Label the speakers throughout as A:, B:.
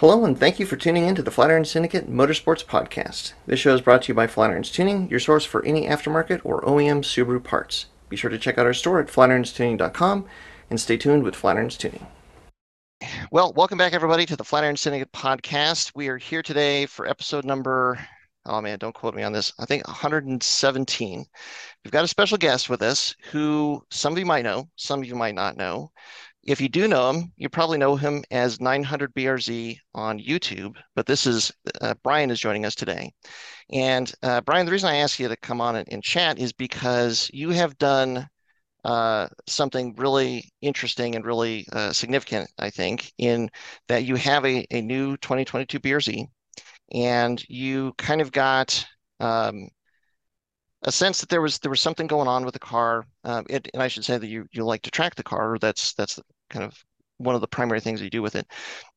A: Hello, and thank you for tuning in to the Flatiron Syndicate Motorsports Podcast. This show is brought to you by Flatirons Tuning, your source for any aftermarket or OEM Subaru parts. Be sure to check out our store at flatironstuning.com and stay tuned with Flatirons Tuning.
B: Well, welcome back, everybody, to the Flatiron Syndicate Podcast. We are here today for episode number, oh man, don't quote me on this, I think 117. We've got a special guest with us who some of you might know, some of you might not know. If you do know him, you probably know him as 900BRZ on YouTube, but this is uh, Brian is joining us today. And uh, Brian, the reason I asked you to come on and, and chat is because you have done uh, something really interesting and really uh, significant, I think, in that you have a, a new 2022 BRZ and you kind of got um, a sense that there was there was something going on with the car. Um, it, and I should say that you you like to track the car. That's that's kind of one of the primary things you do with it.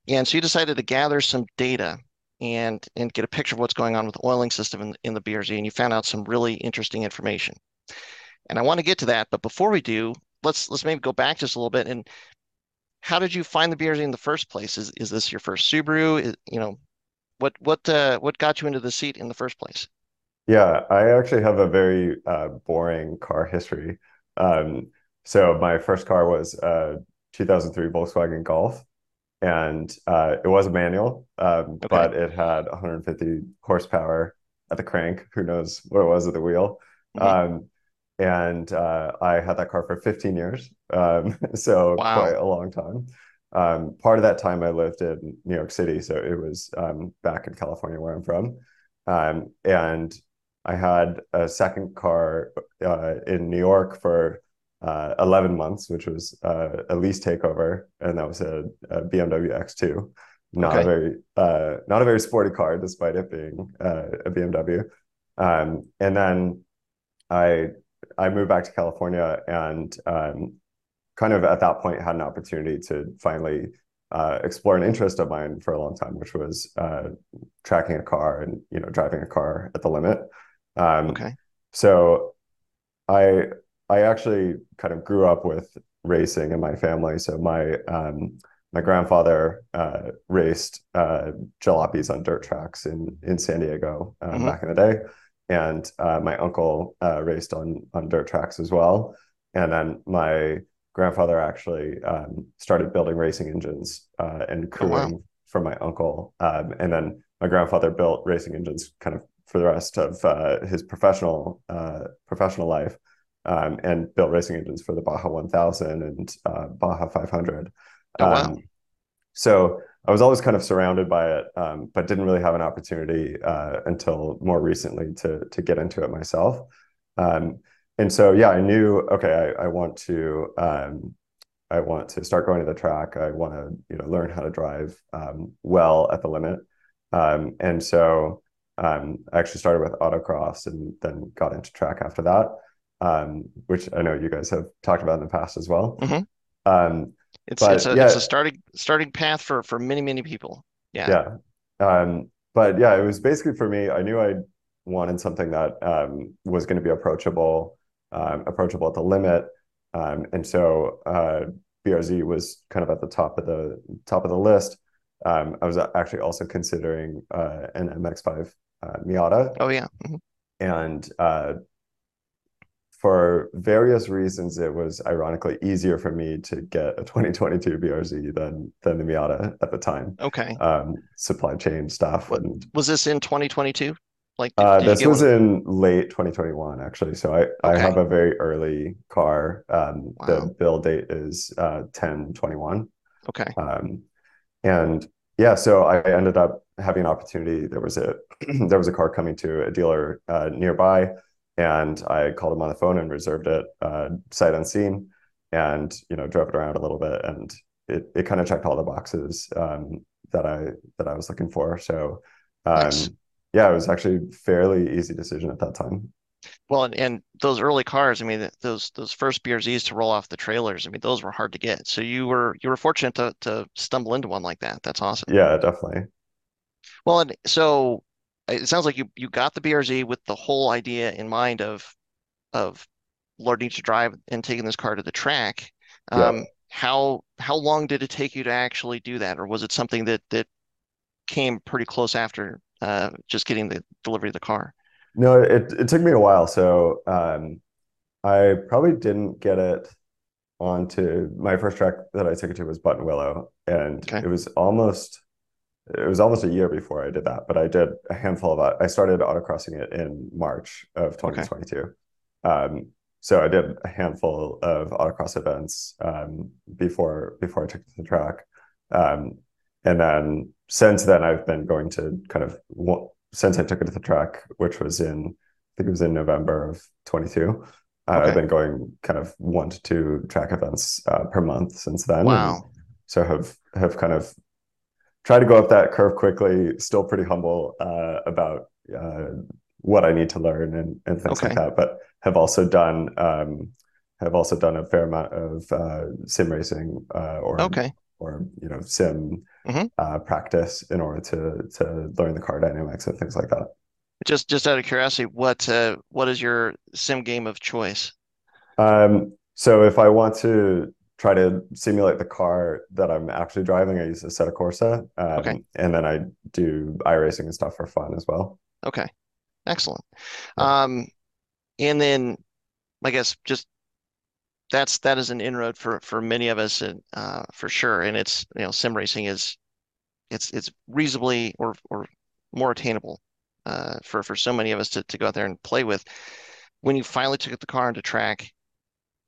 B: And so you decided to gather some data and and get a picture of what's going on with the oiling system in, in the BRZ, and you found out some really interesting information. And I want to get to that, but before we do, let's let's maybe go back just a little bit. And how did you find the BRZ in the first place? Is is this your first Subaru? Is, you know, what what uh, what got you into the seat in the first place?
C: Yeah, I actually have a very uh, boring car history. Um, so my first car was a 2003 Volkswagen Golf, and uh, it was a manual, um, okay. but it had 150 horsepower at the crank. Who knows what it was at the wheel? Mm-hmm. Um, and uh, I had that car for 15 years, um, so wow. quite a long time. Um, part of that time I lived in New York City, so it was um, back in California where I'm from, um, and I had a second car uh, in New York for uh, 11 months, which was uh, a lease takeover, and that was a, a BMW X2. Not okay. a very uh, not a very sporty car, despite it being uh, a BMW. Um, and then I I moved back to California, and um, kind of at that point had an opportunity to finally uh, explore an interest of mine for a long time, which was uh, tracking a car and you know driving a car at the limit.
B: Um, okay.
C: So I I actually kind of grew up with racing in my family. So my um, my grandfather uh, raced uh, jalopies on dirt tracks in in San Diego uh, mm-hmm. back in the day, and uh, my uncle uh, raced on on dirt tracks as well. And then my grandfather actually um, started building racing engines uh, and crewing oh, wow. for my uncle. Um, and then my grandfather built racing engines kind of for the rest of his professional professional life um, and built racing engines for the Baja 1000 and uh, Baja 500.
B: Oh, wow. Um,
C: so I was always kind of surrounded by it, um, but didn't really have an opportunity uh, until more recently to to get into it myself. Um, and so, yeah, I knew okay, I, I want to um, I want to start going to the track. I want to you know learn how to drive um, well at the limit. and so I actually started with autocross and then got into track after that um, which I know you guys have talked about in the past as well.
B: Mm-hmm. Um, it's it's, a, yeah, it's a starting starting path for for many many people. Yeah.
C: Yeah. Um, but yeah, it was basically for me. I knew I wanted something that um, was going to be approachable, um, approachable at the limit, um, and so uh, BRZ was kind of at the top of the top of the list. Um, I was actually also considering uh, an MX-5 uh, Miata.
B: Oh yeah. Mm-hmm.
C: And uh, for various reasons, it was ironically easier for me to get a 2022 BRZ than than the Miata at the time.
B: Okay.
C: Um, supply chain stuff.
B: What,
C: and,
B: was this in 2022?
C: Like did, uh, did this was in late 2021, actually. So I, okay. I have a very early car. Um, wow. The build date is uh, 10 21.
B: Okay.
C: Um, and yeah, so I ended up having an opportunity. There was a there was a car coming to a dealer uh, nearby and I called him on the phone and reserved it uh, sight unseen, and you know drove it around a little bit, and it it kind of checked all the boxes um, that I that I was looking for. So um, nice. yeah, it was actually fairly easy decision at that time.
B: Well, and, and those early cars, I mean, those those first BRZs to roll off the trailers, I mean, those were hard to get. So you were you were fortunate to to stumble into one like that. That's awesome.
C: Yeah, definitely.
B: Well, and so it sounds like you you got the BRZ with the whole idea in mind of of learning to drive and taking this car to the track. Um, yeah. How how long did it take you to actually do that, or was it something that that came pretty close after uh, just getting the delivery of the car?
C: No, it it took me a while. So um, I probably didn't get it onto my first track that I took it to was Buttonwillow, and
B: Okay.
C: it was almost it was almost a year before I did that. But I did a handful of I started autocrossing it in March of 2022. Um, so I did a handful of autocross events um, before before I took it to the track, um, and then since then I've been going to kind of since I took it to the track, which was in I think it was in November of 22. Uh, I've been going kind of one to two track events uh, per month since then.
B: Wow.
C: so have have kind of tried to go up that curve quickly. Still pretty humble uh, about uh, what I need to learn and and things like that. But have also done um, have also done a fair amount of uh, sim racing uh, or
B: Okay.
C: or you know sim
B: Mhm.
C: uh, practice in order to to learn the car dynamics and things like that.
B: Just just out of curiosity, what uh, what is your sim game of choice?
C: Um, so if I want to try to simulate the car that I'm actually driving, I use Assetto Corsa. Um,
B: Okay.
C: and then I do iRacing and stuff for fun as well.
B: Okay. Excellent.
C: Yeah.
B: Um, and then I guess just that's that is an inroad for for many of us and uh for sure. And it's you know sim racing is it's it's reasonably or or more attainable uh for for so many of us to to go out there and play with. When you finally took the car into track,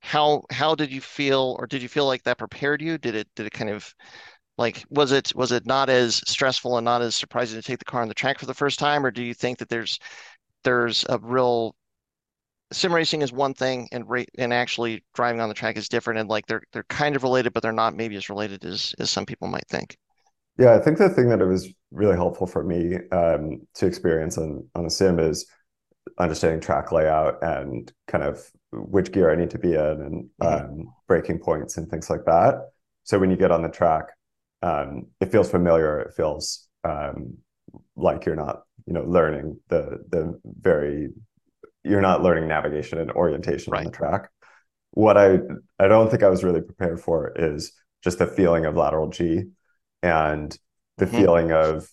B: how how did you feel or did you feel like that prepared you? Did it did it kind of like was it was it not as stressful and not as surprising to take the car on the track for the first time, or do you think that there's there's a real sim racing is one thing and rate and actually driving on the track is different and like they're they're kind of related, but they're not maybe as related as as some people might think.
C: Yeah, I think the thing that it was really helpful for me um, to experience on on a sim is understanding track layout and kind of which gear I need to be in and
B: Mhm.
C: um, braking points and things like that. So when you get on the track, um, it feels familiar. It feels um, like you're not, you know, learning the the very you're not learning navigation and orientation on the track. What I I don't think I was really prepared for is just the feeling of lateral G and the
B: Mhm.
C: feeling of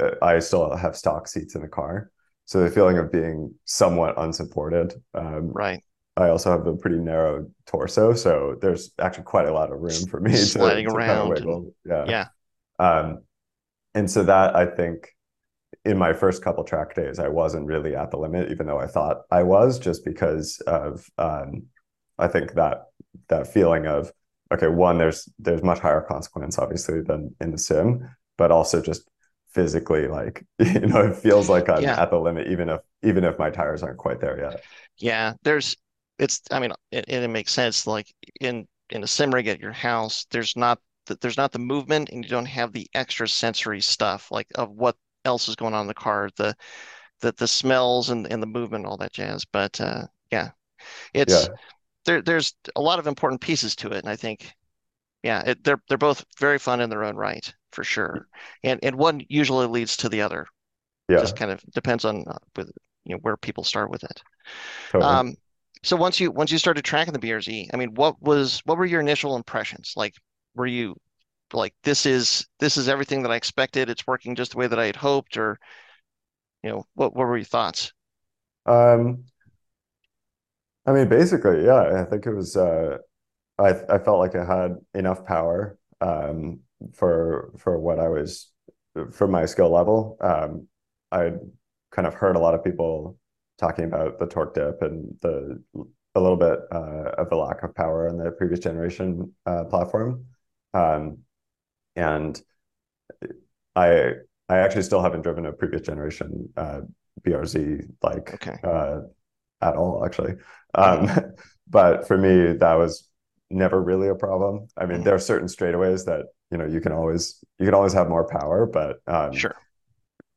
C: uh, I still have stock seats in the car. So the feeling of being somewhat unsupported. Um,
B: Right.
C: I also have a pretty narrow torso, so there's actually quite a lot of room for me to,
B: Sliding
C: to kind of
B: around and-
C: wiggle. Yeah.
B: Yeah.
C: Um, and so that I think in my first couple track days, I wasn't really at the limit, even though I thought I was, just because of um, I think that that feeling of okay, one, there's there's much higher consequence, obviously, than in the sim, but also just physically, like you know, it feels like I'm
B: Yeah.
C: at the limit, even if even if my tires aren't quite there yet.
B: Yeah, there's it's I mean it, it makes sense like in in a sim rig at your house there's not the, there's not the movement and you don't have the extra sensory stuff like of what else is going on in the car the the the smells and and the movement all that jazz. But uh yeah it's
C: Yeah.
B: there there's a lot of important pieces to it and I think yeah it, they're they're both very fun in their own right for sure. And and one usually leads to the other.
C: Yeah,
B: just kind of depends on uh, with you know where people start with it.
C: Totally.
B: um, so once you once you started tracking the BRZ, I mean, what was what were your initial impressions? Like, were you like this is this is everything that I expected, it's working just the way that I had hoped, or you know, what what were your thoughts?
C: Um, I mean, basically, yeah, I think it was uh I I felt like I had enough power um for for what I was for my skill level. Um I'd kind of heard a lot of people talking about the torque dip and the a little bit uh of the lack of power on the previous generation uh platform. Um and I I actually still haven't driven a previous generation uh BRZ like
B: Okay.
C: uh at all actually. Um, but for me, that was never really a problem. I mean,
B: Mhm.
C: there are certain straightaways that, you know, you can always you can always have more power, but um,
B: Sure.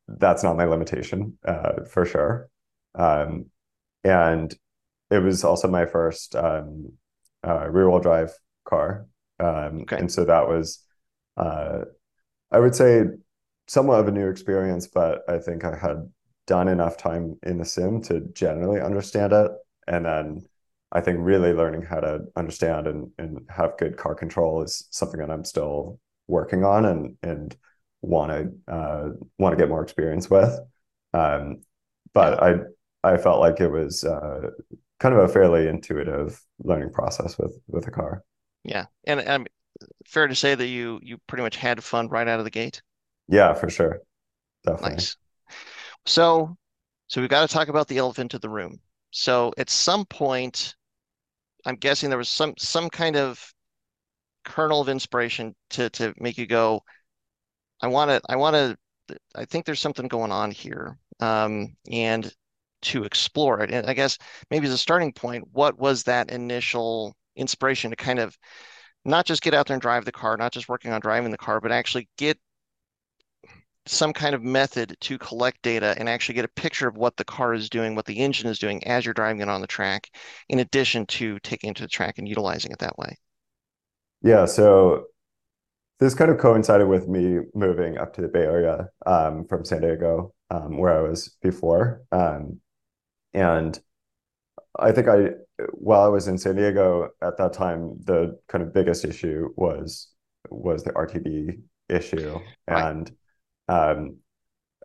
C: that's not my limitation, uh, for sure. Um, and it was also my first um, uh, rear-wheel drive car. Um,
B: Okay.
C: and so that was, uh, I would say, somewhat of a new experience, but I think I had done enough time in the sim to generally understand it. And then I think really learning how to understand and, and have good car control is something that I'm still working on and and want to uh, want to get more experience with. Um, but I I felt like it was uh, kind of a fairly intuitive learning process with with a car.
B: Yeah, and um, fair to say that you you pretty much had fun right out of the gate.
C: Yeah, for sure, definitely.
B: Nice. So, so we've got to talk about the elephant in the room. So at some point, I'm guessing there was some some kind of kernel of inspiration to to make you go, I want to I want to I think there's something going on here, um, and to explore it. And I guess maybe as a starting point, what was that initial inspiration to kind of not just get out there and drive the car, not just working on driving the car, but actually get some kind of method to collect data and actually get a picture of what the car is doing, what the engine is doing as you're driving it on the track, in addition to taking it to the track and utilizing it that way.
C: Yeah, so this kind of coincided with me moving up to the Bay Area um, from San Diego, um, where I was before. Um, and I think I, while I was in San Diego at that time, the kind of biggest issue was was the RTV issue,
B: Right.
C: and um,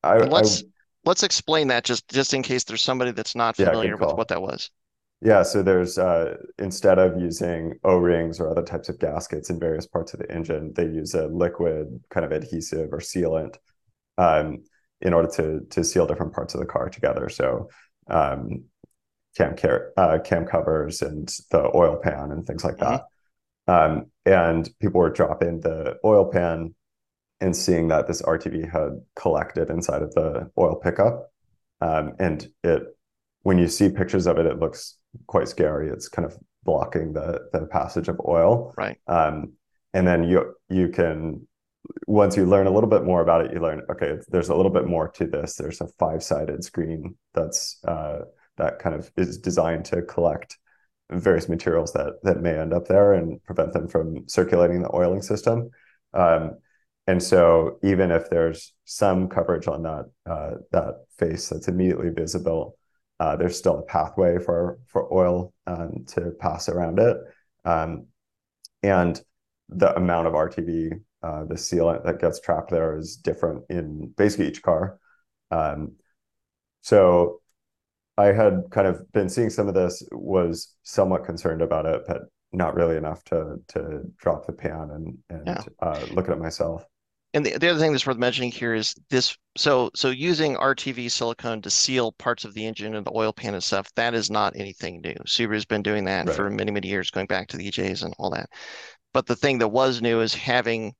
C: I,
B: And let's let's explain that just just in case there's somebody that's not
C: Yeah,
B: familiar with what that was.
C: Yeah, so there's uh, instead of using O-rings or other types of gaskets in various parts of the engine, they use a liquid kind of adhesive or sealant um, in order to to seal different parts of the car together. So um, cam care, uh, cam covers and the oil pan and things like that. Um, and people were dropping the oil pan and seeing that this RTV had collected inside of the oil pickup. Um, and it, when you see pictures of it, it looks quite scary. It's kind of blocking the the passage of oil.
B: Right.
C: Um, and then you you can once you learn a little bit more about it, you learn okay, there's a little bit more to this. There's a five-sided screen that's uh, that kind of is designed to collect various materials that that may end up there and prevent them from circulating the oiling system. Um, and so even if there's some coverage on that uh, that face that's immediately visible, uh, there's still a pathway for for oil um, to pass around it. Um, and the amount of RTV, uh, the sealant that gets trapped there is different in basically each car. Um, so I had kind of been seeing some of this, was somewhat concerned about it, but not really enough to to drop the pan and and
B: Yeah.
C: uh, look at it myself.
B: And the, the other thing that's worth mentioning here is this. So so using RTV silicone to seal parts of the engine and the oil pan and stuff, that is not anything new. Subaru's been doing that
C: Right.
B: for many, many years, going back to the EJs and all that. But the thing that was new is having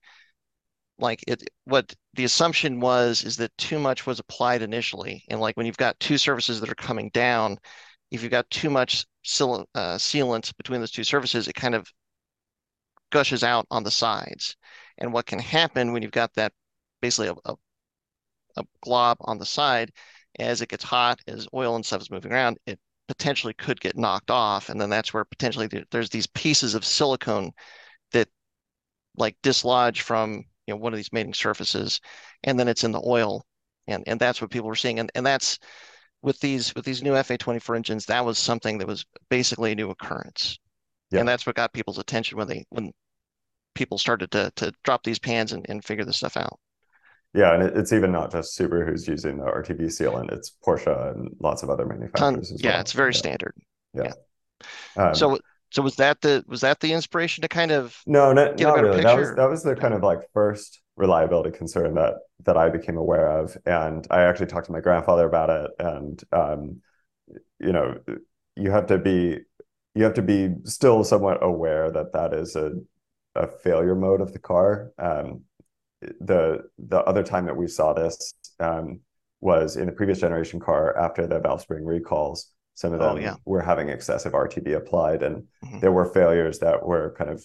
B: like it what the assumption was is that too much was applied initially. And like when you've got two surfaces that are coming down, if you've got too much seal, uh, sealant between those two surfaces, it kind of gushes out on the sides. And what can happen when you've got that basically a, a, a glob on the side, as it gets hot, as oil and stuff is moving around, it potentially could get knocked off. And then that's where potentially there's these pieces of silicone that like dislodge from you know one of these mating surfaces, and then it's in the oil. And and that's what people were seeing. And and that's with these with these new FA24 engines, that was something that was basically a new occurrence.
C: Yeah.
B: And that's what got people's attention when they when people started to to drop these pans and, and figure this stuff out.
C: Yeah, and it, it's even not just Subaru who's using the RTV sealant; it's Porsche and lots of other
B: Ton,
C: manufacturers as
B: yeah,
C: well.
B: it's very
C: Yeah.
B: standard.
C: Um,
B: So so was that the was that the inspiration to kind of
C: No, not,
B: a
C: not
B: better
C: really. That was
B: picture?
C: that was the kind of like first reliability concern that that I became aware of, and I actually talked to my grandfather about it. And um, you know, you have to be you have to be still somewhat aware that that is a a failure mode of the car. Um, the the other time that we saw this um, was in the previous generation car after the valve spring recalls. Some of
B: Oh,
C: them
B: yeah.
C: were having excessive RTV applied, and
B: Mhm.
C: there were failures that were kind of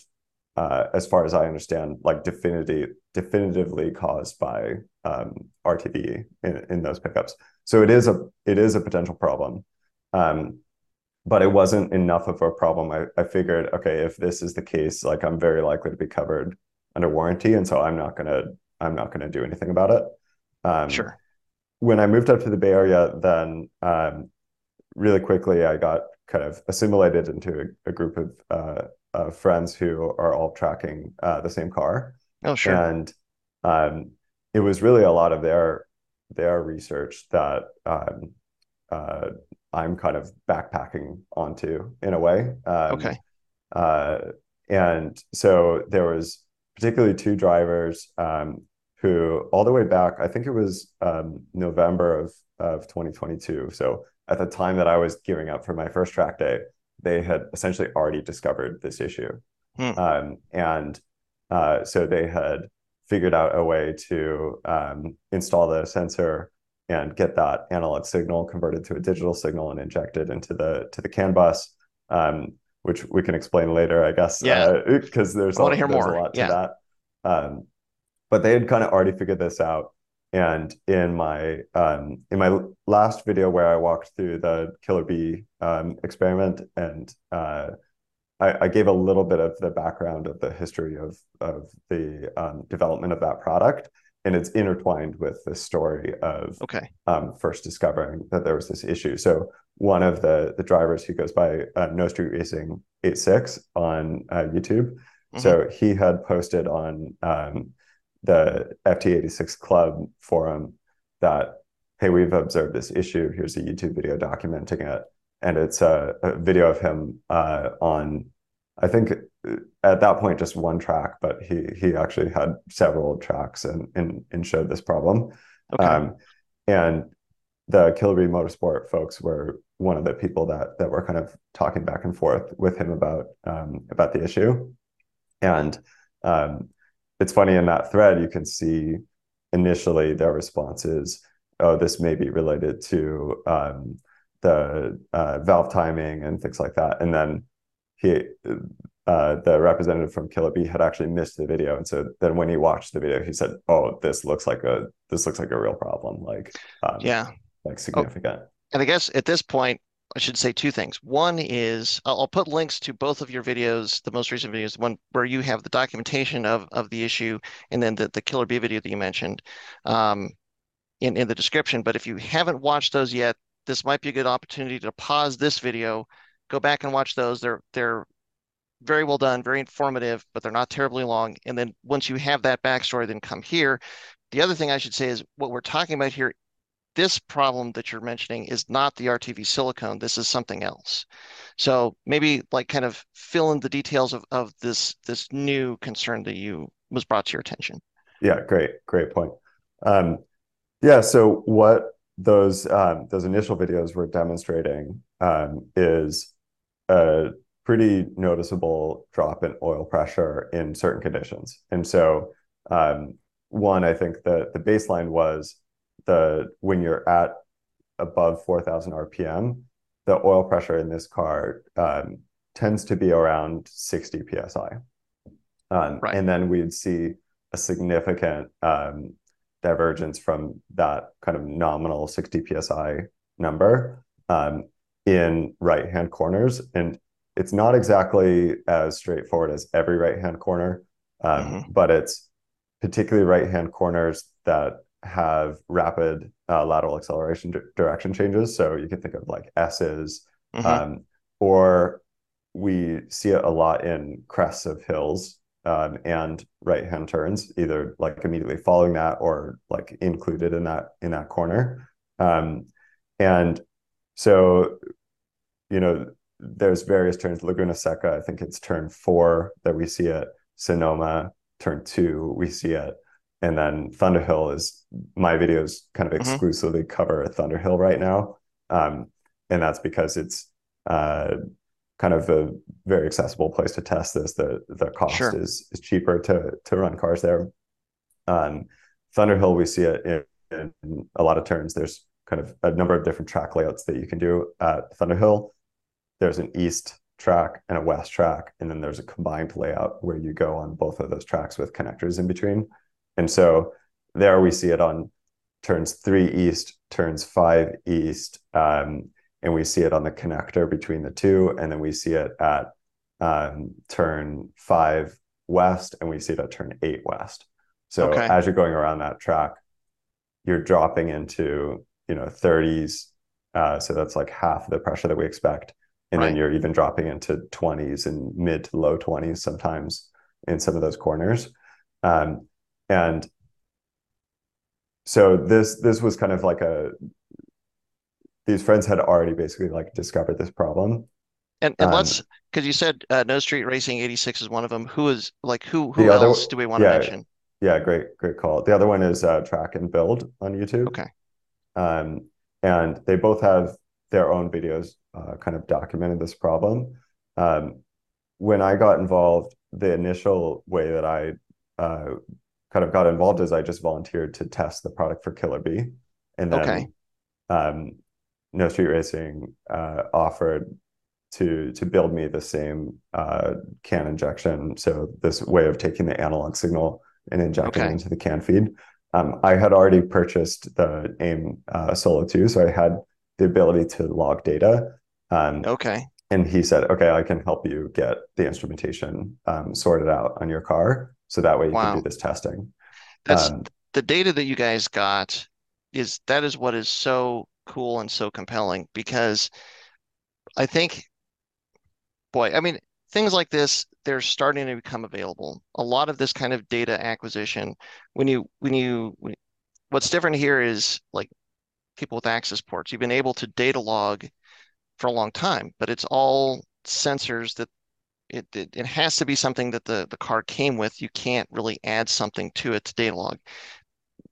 C: uh, as far as I understand, like definitively definitively caused by um, RTV in, in those pickups. So it is a it is a potential problem, um, but it wasn't enough of a problem. I, I figured, okay, if this is the case, like I'm very likely to be covered under warranty, and so I'm not gonna I'm not gonna do anything about it. Um,
B: Sure.
C: when I moved up to the Bay Area, then um, really quickly I got kind of assimilated into a, a group of uh, uh, friends who are all tracking uh, the same car,
B: Oh, sure.
C: and um, it was really a lot of their their research that um, uh, I'm kind of backpacking onto in a way.
B: Um, okay.
C: Uh, and so there was particularly two drivers um, who, all the way back, I think it was um, November of of 2022. So at the time that I was gearing up for my first track day, they had essentially already discovered this issue. Hmm. Um, and uh, so they had figured out a way to um, install the sensor and get that analog signal converted to a digital signal and injected into the to the CAN bus, um, which we can explain later, I guess.
B: Yeah,
C: because uh, there's, a, there's a lot yeah. to that. Um, but they had kind of already figured this out. And in my um, in my last video where I walked through the Killer B um, experiment and uh, I, I, gave a little bit of the background of the history of of the um, development of that product, and it's intertwined with the story of
B: okay
C: um, first discovering that there was this issue. So one of the the drivers who goes by uh, No Street Racing 86 on uh, YouTube, mm-hmm. so he had posted on um, the FT86 Club forum that hey, we've observed this issue. Here's a YouTube video documenting it, and it's a, a video of him uh, on I think uh, at that point just one track, but he he actually had several tracks and and, and showed this problem. Okay. Um, and the Killer Motorsport folks were one of the people that that were kind of talking back and forth with him about um, about the issue. And um, it's funny in that thread you can see initially their responses. Oh, this may be related to um, the uh, valve timing and things like that. And then he uh, the representative from Killer B had actually missed the video, and so then when he watched the video, he said, "Oh, this looks like a this looks like a real problem. Like,
B: um, yeah,
C: like significant." Oh,
B: and I guess at this point, I should say two things. One is I'll put links to both of your videos, the most recent videos, the one where you have the documentation of of the issue, and then the the Killer B video that you mentioned, um, in in the description. But if you haven't watched those yet, this might be a good opportunity to pause this video go back and watch those. They're they're very well done, very informative, but they're not terribly long. And then once you have that backstory, then come here. The other thing I should say is what we're talking about here. This problem that you're mentioning is not the RTV silicone. This is something else. So maybe like kind of fill in the details of, of this this new concern that you was brought to your attention.
C: Yeah, great, great point. Um, yeah, so what those um, those initial videos were demonstrating um, is a pretty noticeable drop in oil pressure in certain conditions. And so, um, one, I think that the baseline was the when you're at above 4,000 RPM, the oil pressure in this car um, tends to be around 60 psi. Um, right. And then we'd see a significant um, divergence from that kind of nominal 60 psi number um, in right hand corners. And it's not exactly as straightforward as every right hand corner, um, mm-hmm. but it's particularly right hand corners that have rapid uh, lateral acceleration d- direction changes. So you can think of like S's, mm-hmm. um, or we see it a lot in crests of hills um, and right hand turns, either like immediately following that or like included in that in that corner. Um, and so, you know, there's various turns. Laguna Seca, I think it's turn four that we see it. Sonoma, turn two, we see it. And then Thunderhill is my videos kind of mm-hmm. exclusively mm-hmm. cover Thunderhill right now. Um, and that's because it's uh, kind of a very accessible place to test this. The the cost sure. is is cheaper to to run cars there. Um, Thunderhill, we see it in, in a lot of turns. There's kind of a number of different track layouts that you can do at Thunderhill. There's an east track and a west track, and then there's a combined layout where you go on both of those tracks with connectors in between. And so there we see it on turns three east, turns five east, um, and we see it on the connector between the two, and then we see it at um, turn five west, and we see it at turn eight west. So okay. as you're going around that track, you're dropping into you know 30s, uh, so that's like half the pressure that we expect, and right. then you're even dropping into 20s and mid to low 20s sometimes in some of those corners, um, and so this this was kind of like a these friends had already basically like discovered this problem.
B: And and
C: Um,
B: let's because you said uh, No Street Racing 86 is one of them. Who is like who who
C: other-
B: else do we want to
C: yeah.
B: mention?
C: Yeah, great, great call. The other one is uh, Track and Build on YouTube.
B: Okay.
C: Um, and they both have their own videos uh, kind of documenting this problem. Um, when I got involved, the initial way that I uh, kind of got involved is I just volunteered to test the product for Killer B. And then
B: Okay.
C: um, No Street Racing uh, offered to to build me the same uh, CAN injection. So this way of taking the analog signal and injecting it into the CAN feed. Um, I had already purchased the AIM uh, Solo 2, so I had the ability to log data. Um,
B: Okay.
C: and he said, "Okay, I can help you get the instrumentation um, sorted out on your car, so that way you can do this testing."
B: That's
C: Um,
B: the data that you guys got is that is what is so cool and so compelling because I think, boy, I mean, things like this, they're starting to become available. A lot of this kind of data acquisition, when you when you when, what's different here is like people with access ports, you've been able to data log for a long time, but it's all sensors that it, it, it has to be something that the, the car came with. You can't really add something to it to data log.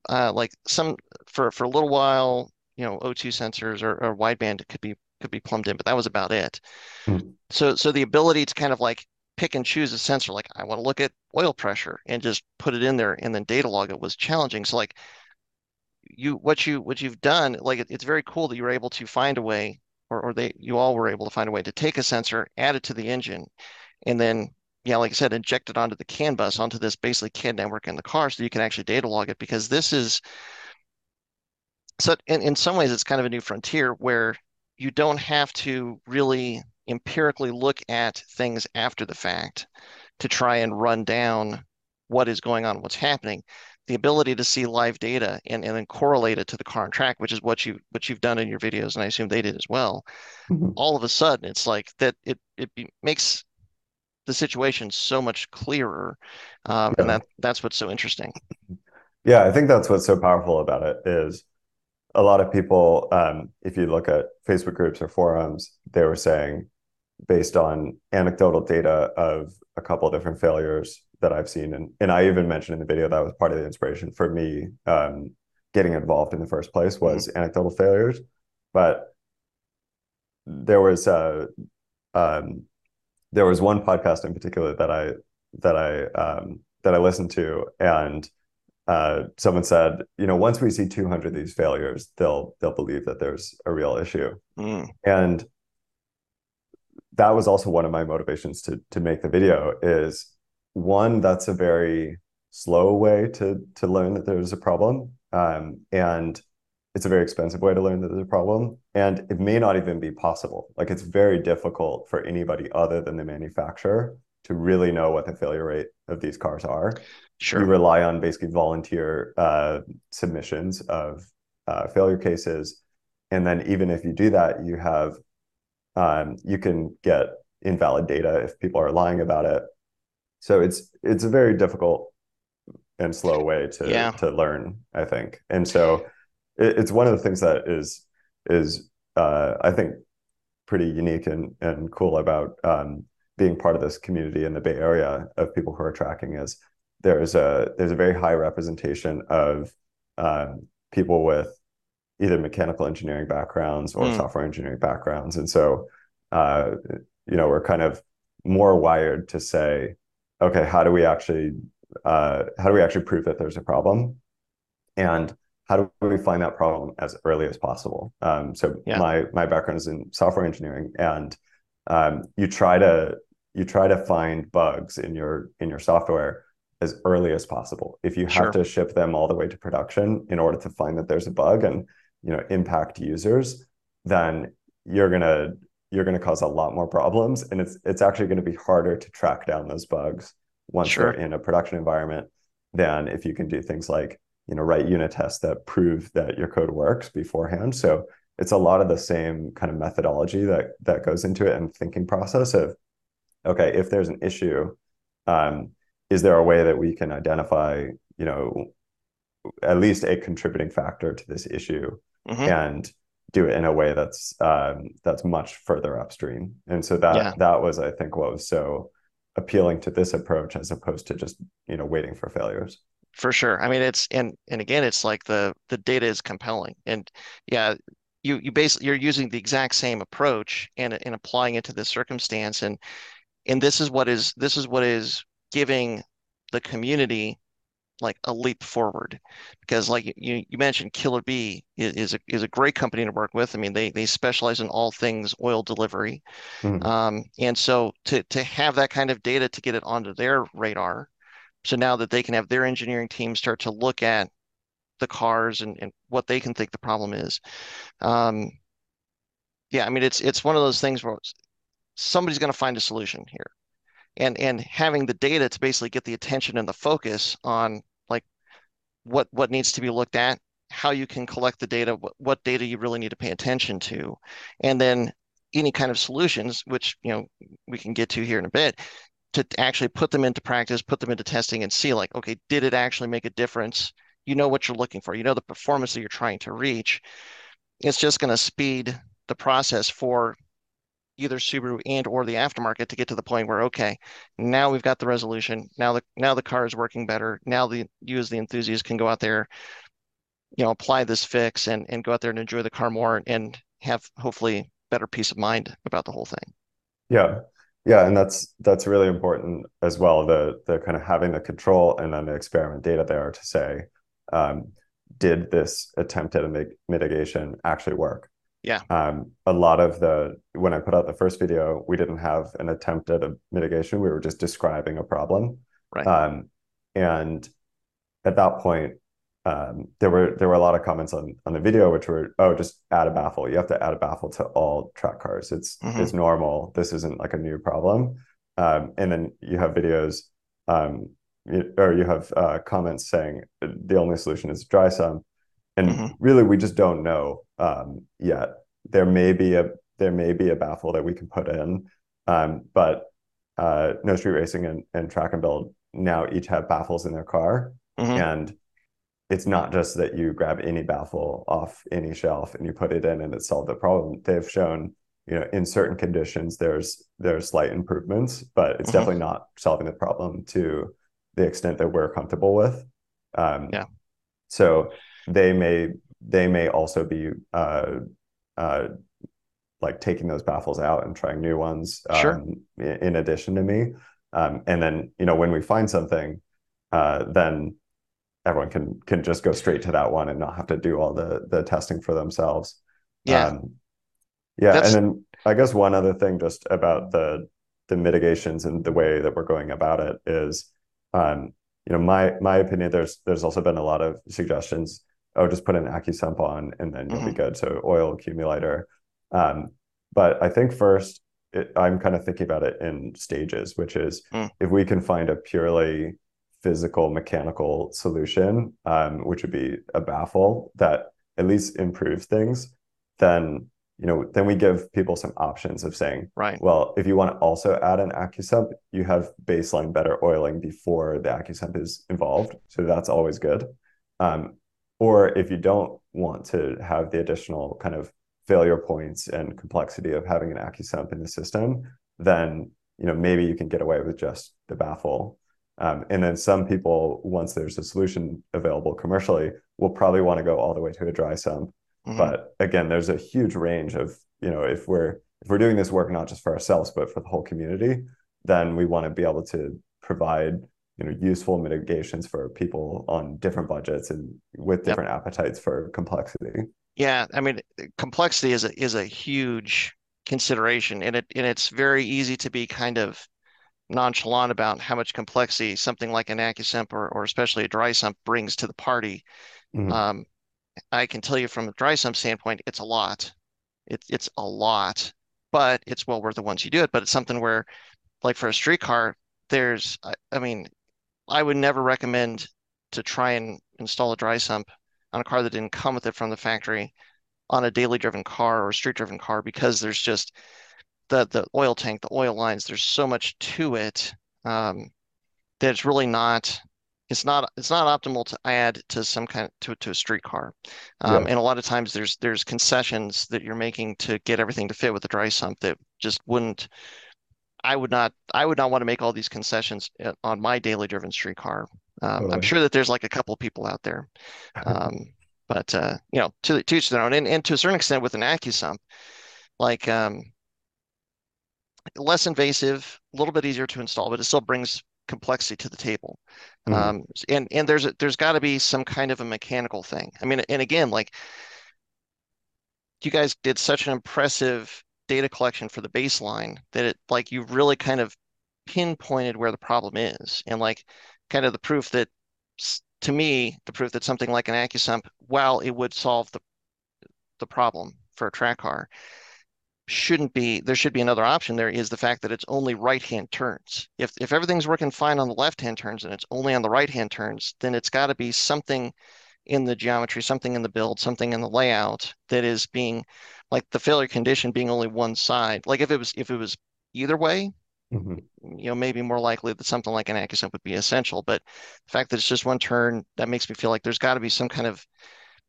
B: Uh, like some for for a little while, you know, O2 sensors or, or wideband could be could be plumbed in, but that was about it.
C: Hmm.
B: So so the ability to kind of like pick and choose a sensor, like I want to look at oil pressure and just put it in there and then data log it was challenging. So like you what you what you've done, like it, it's very cool that you were able to find a way, or or they you all were able to find a way to take a sensor, add it to the engine, and then yeah, like I said, inject it onto the CAN bus, onto this basically CAN network in the car, so you can actually data log it because this is so in, in some ways it's kind of a new frontier where you don't have to really empirically look at things after the fact to try and run down what is going on, what's happening. The ability to see live data and, and then correlate it to the car and track, which is what you what you've done in your videos, and I assume they did as well.
C: Mhm.
B: All of a sudden, it's like that it it be, makes the situation so much clearer, um, and that that's what's so interesting.
C: Yeah, I think that's what's so powerful about it is a lot of people, um, if you look at Facebook groups or forums, they were saying, based on anecdotal data of a couple different failures that I've seen, and and I even mentioned in the video that was part of the inspiration for me um, getting involved in the first place was anecdotal failures, but there was a um, there was one podcast in particular that I that I um, that I listened to, and uh, someone said, you know, once we see 200 of these failures, they'll they'll believe that there's a real issue.
B: Mm,
C: And that was also one of my motivations to to make the video is one, that's a very slow way to to learn that there's a problem. Um, and it's a very expensive way to learn that there's a problem. And it may not even be possible. Like it's very difficult for anybody other than the manufacturer to really know what the failure rate of these cars are
B: sure you
C: rely on basically volunteer uh, submissions of uh, failure cases, and then even if you do that, you have um, you can get invalid data if people are lying about it. So it's it's a very difficult and slow way to
B: Yeah.
C: to learn, I think. And so it, it's one of the things that is is uh, I think pretty unique and and cool about um, being part of this community in the Bay Area of people who are tracking is there's a there's a very high representation of um, people with either mechanical engineering backgrounds or
B: Mm.
C: software engineering backgrounds, and so uh, you know we're kind of more wired to say, okay, how do we actually uh, how do we actually prove that there's a problem, and how do we find that problem as early as possible? Um, so
B: Yeah.
C: my my background is in software engineering, and um, you try to you try to find bugs in your in your software as early as possible. If you have
B: Sure.
C: to ship them all the way to production in order to find that there's a bug and you know impact users, then you're gonna you're gonna cause a lot more problems, and it's it's actually going to be harder to track down those bugs once
B: Sure.
C: they're in a production environment than if you can do things like you know write unit tests that prove that your code works beforehand. So it's a lot of the same kind of methodology that that goes into it and thinking process of okay if there's an issue um, is there a way that we can identify you know at least a contributing factor to this issue
B: hmm
C: and do it in a way that's um, that's much further upstream. And so that
B: Yeah.
C: that was, I think, what was so appealing to this approach as opposed to just you know waiting for failures.
B: For sure. I mean, it's and and again, it's like the the data is compelling, and yeah, you you basically you're using the exact same approach and and applying it to this circumstance, and and this is what is this is what is giving the community like a leap forward, because like you you mentioned, Killer B is is a is a great company to work with. I mean, they they specialize in all things oil delivery,
C: Mhm.
B: um, and so to to have that kind of data to get it onto their radar. So now that they can have their engineering team start to look at the cars and, and what they can think the problem is. Um, yeah, I mean it's it's one of those things where somebody's going to find a solution here. And and having the data to basically get the attention and the focus on like what what needs to be looked at, how you can collect the data, what, what data you really need to pay attention to, and then any kind of solutions, which you know we can get to here in a bit, to actually put them into practice, put them into testing and see like, okay, did it actually make a difference? You know what you're looking for. You know the performance that you're trying to reach. It's just going to speed the process for either Subaru and or the aftermarket to get to the point where, okay, now we've got the resolution. Now the now the car is working better. Now the you as the enthusiast can go out there, you know, apply this fix and and go out there and enjoy the car more and have hopefully better peace of mind about the whole thing.
C: Yeah. Yeah, and that's that's really important as well, the the kind of having the control and then the experiment data there to say, um, did this attempt at a mig mitigation actually work?
B: Yeah.
C: Um, a lot of the when I put out the first video, we didn't have an attempt at a mitigation. We were just describing a problem.
B: Right.
C: Um, and at that point, um, there were there were a lot of comments on on the video which were, oh, just add a baffle. You have to add a baffle to all track cars. It's
B: Mhm.
C: it's normal. This isn't like a new problem. Um, and then you have videos, um, you, or you have uh, comments saying the only solution is dry sump. And
B: Mhm.
C: really, we just don't know um, yet. There may be a there may be a baffle that we can put in, um, but uh, No Street Racing and, and Track and Build now each have baffles in their car,
B: Mhm.
C: and it's not just that you grab any baffle off any shelf and you put it in and it solved the problem. They've shown, you know, in certain conditions there's there's slight improvements, but it's
B: Mhm.
C: definitely not solving the problem to the extent that we're comfortable with. Um,
B: Yeah.
C: So they may they may also be uh, uh, like taking those baffles out and trying new ones
B: Sure.
C: um, in addition to me. Um, and then you know when we find something, uh, then everyone can can just go straight to that one and not have to do all the the testing for themselves.
B: Yeah.
C: Um, yeah,
B: That's-
C: and then I guess one other thing just about the the mitigations and the way that we're going about it is, um, you know, my my opinion. There's there's also been a lot of suggestions. Oh, just put an AccuSump on and then you'll be
B: Mhm.
C: good. So oil accumulator. Um, but I think first, it, I'm kind of thinking about it in stages, which is
B: Mm.
C: if we can find a purely physical mechanical solution, um, which would be a baffle that at least improves things, then you know, then we give people some options of saying,
B: Right.
C: well, if you want to also add an AccuSump, you have baseline better oiling before the AccuSump is involved. So that's always good. Um, or if you don't want to have the additional kind of failure points and complexity of having an AccuSump in the system, then you know maybe you can get away with just the baffle. Um, and then some people, once there's a solution available commercially, will probably want to go all the way to a dry sump.
B: Mhm.
C: But again, there's a huge range of, you know, if we're if we're doing this work not just for ourselves, but for the whole community, then we want to be able to provide, you know, useful mitigations for people on different budgets and with different appetites for complexity.
B: Yeah, I mean, complexity is a is a huge consideration, and it and it's very easy to be kind of nonchalant about how much complexity something like an AccuSump or or especially a dry sump brings to the party.
C: Mhm.
B: Um, I can tell you from a dry sump standpoint, it's a lot. It's it's a lot, but it's well worth it once you do it. But it's something where, like for a street car, there's, I, I mean, I would never recommend to try and install a dry sump on a car that didn't come with it from the factory on a daily driven car or street driven car because there's just the the oil tank, the oil lines, there's so much to it um, that it's really not it's not it's not optimal to add to some kind of to, to a streetcar, um,
C: Yeah.
B: and a lot of times there's there's concessions that you're making to get everything to fit with the dry sump that just wouldn't I would not I would not want to make all these concessions uh, on my daily driven street car um, I'm sure that there's like a couple of people out there um, but uh, you know to to each their own. And, and to a certain extent with an AccuSump like um, less invasive a little bit easier to install but it still brings complexity to the table
C: Mhm.
B: um, and and there's a, there's got to be some kind of a mechanical thing. I mean, and again, like you guys did such an impressive data collection for the baseline that it like you really kind of pinpointed where the problem is, and like kind of the proof that to me, the proof that something like an AccuSump, while it would solve the the problem for a track car, shouldn't be there should be another option there is the fact that it's only right hand turns. If if everything's working fine on the left hand turns and it's only on the right hand turns, then it's got to be something in the geometry, something in the build, something in the layout that is being like the failure condition being only one side. Like if it was if it was either way,
C: Mhm.
B: you know, maybe more likely that something like an AccuSump would be essential. But the fact that it's just one turn, that makes me feel like there's got to be some kind of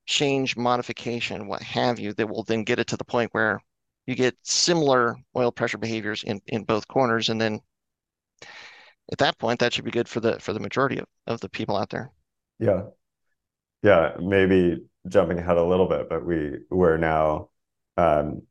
B: change, modification, what have you, that will then get it to the point where you get similar oil pressure behaviors in, in both corners. And then at that point, that should be good for the for the majority of, of the people out there.
C: Yeah. Yeah, maybe jumping ahead a little bit, but we we're now um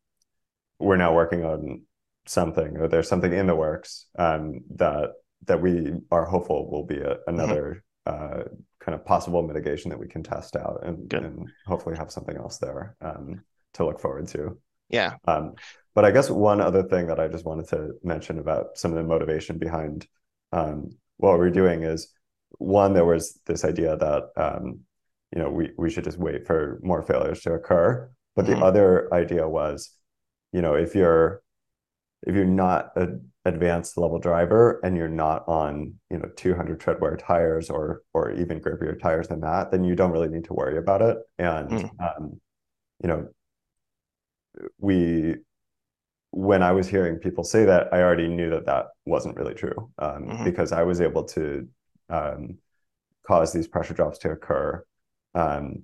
C: we're now working on something or there's something in the works um that that we are hopeful will be a, another uh kind of possible mitigation that we can test out and and hopefully have something else there um to look forward to.
B: Yeah.
C: Um, but I guess one other thing that I just wanted to mention about some of the motivation behind um, what we're doing is one, there was this idea that um, you know we we should just wait for more failures to occur. But the
B: Mhm.
C: other idea was, you know, if you're if you're not an advanced level driver and you're not on you know 200 tread wear tires or or even grippier tires than that, then you don't really need to worry about it. And
B: Mm.
C: um, you know, we when I was hearing people say that, I already knew that that wasn't really true um,
B: Mhm.
C: because I was able to um, cause these pressure drops to occur. Um,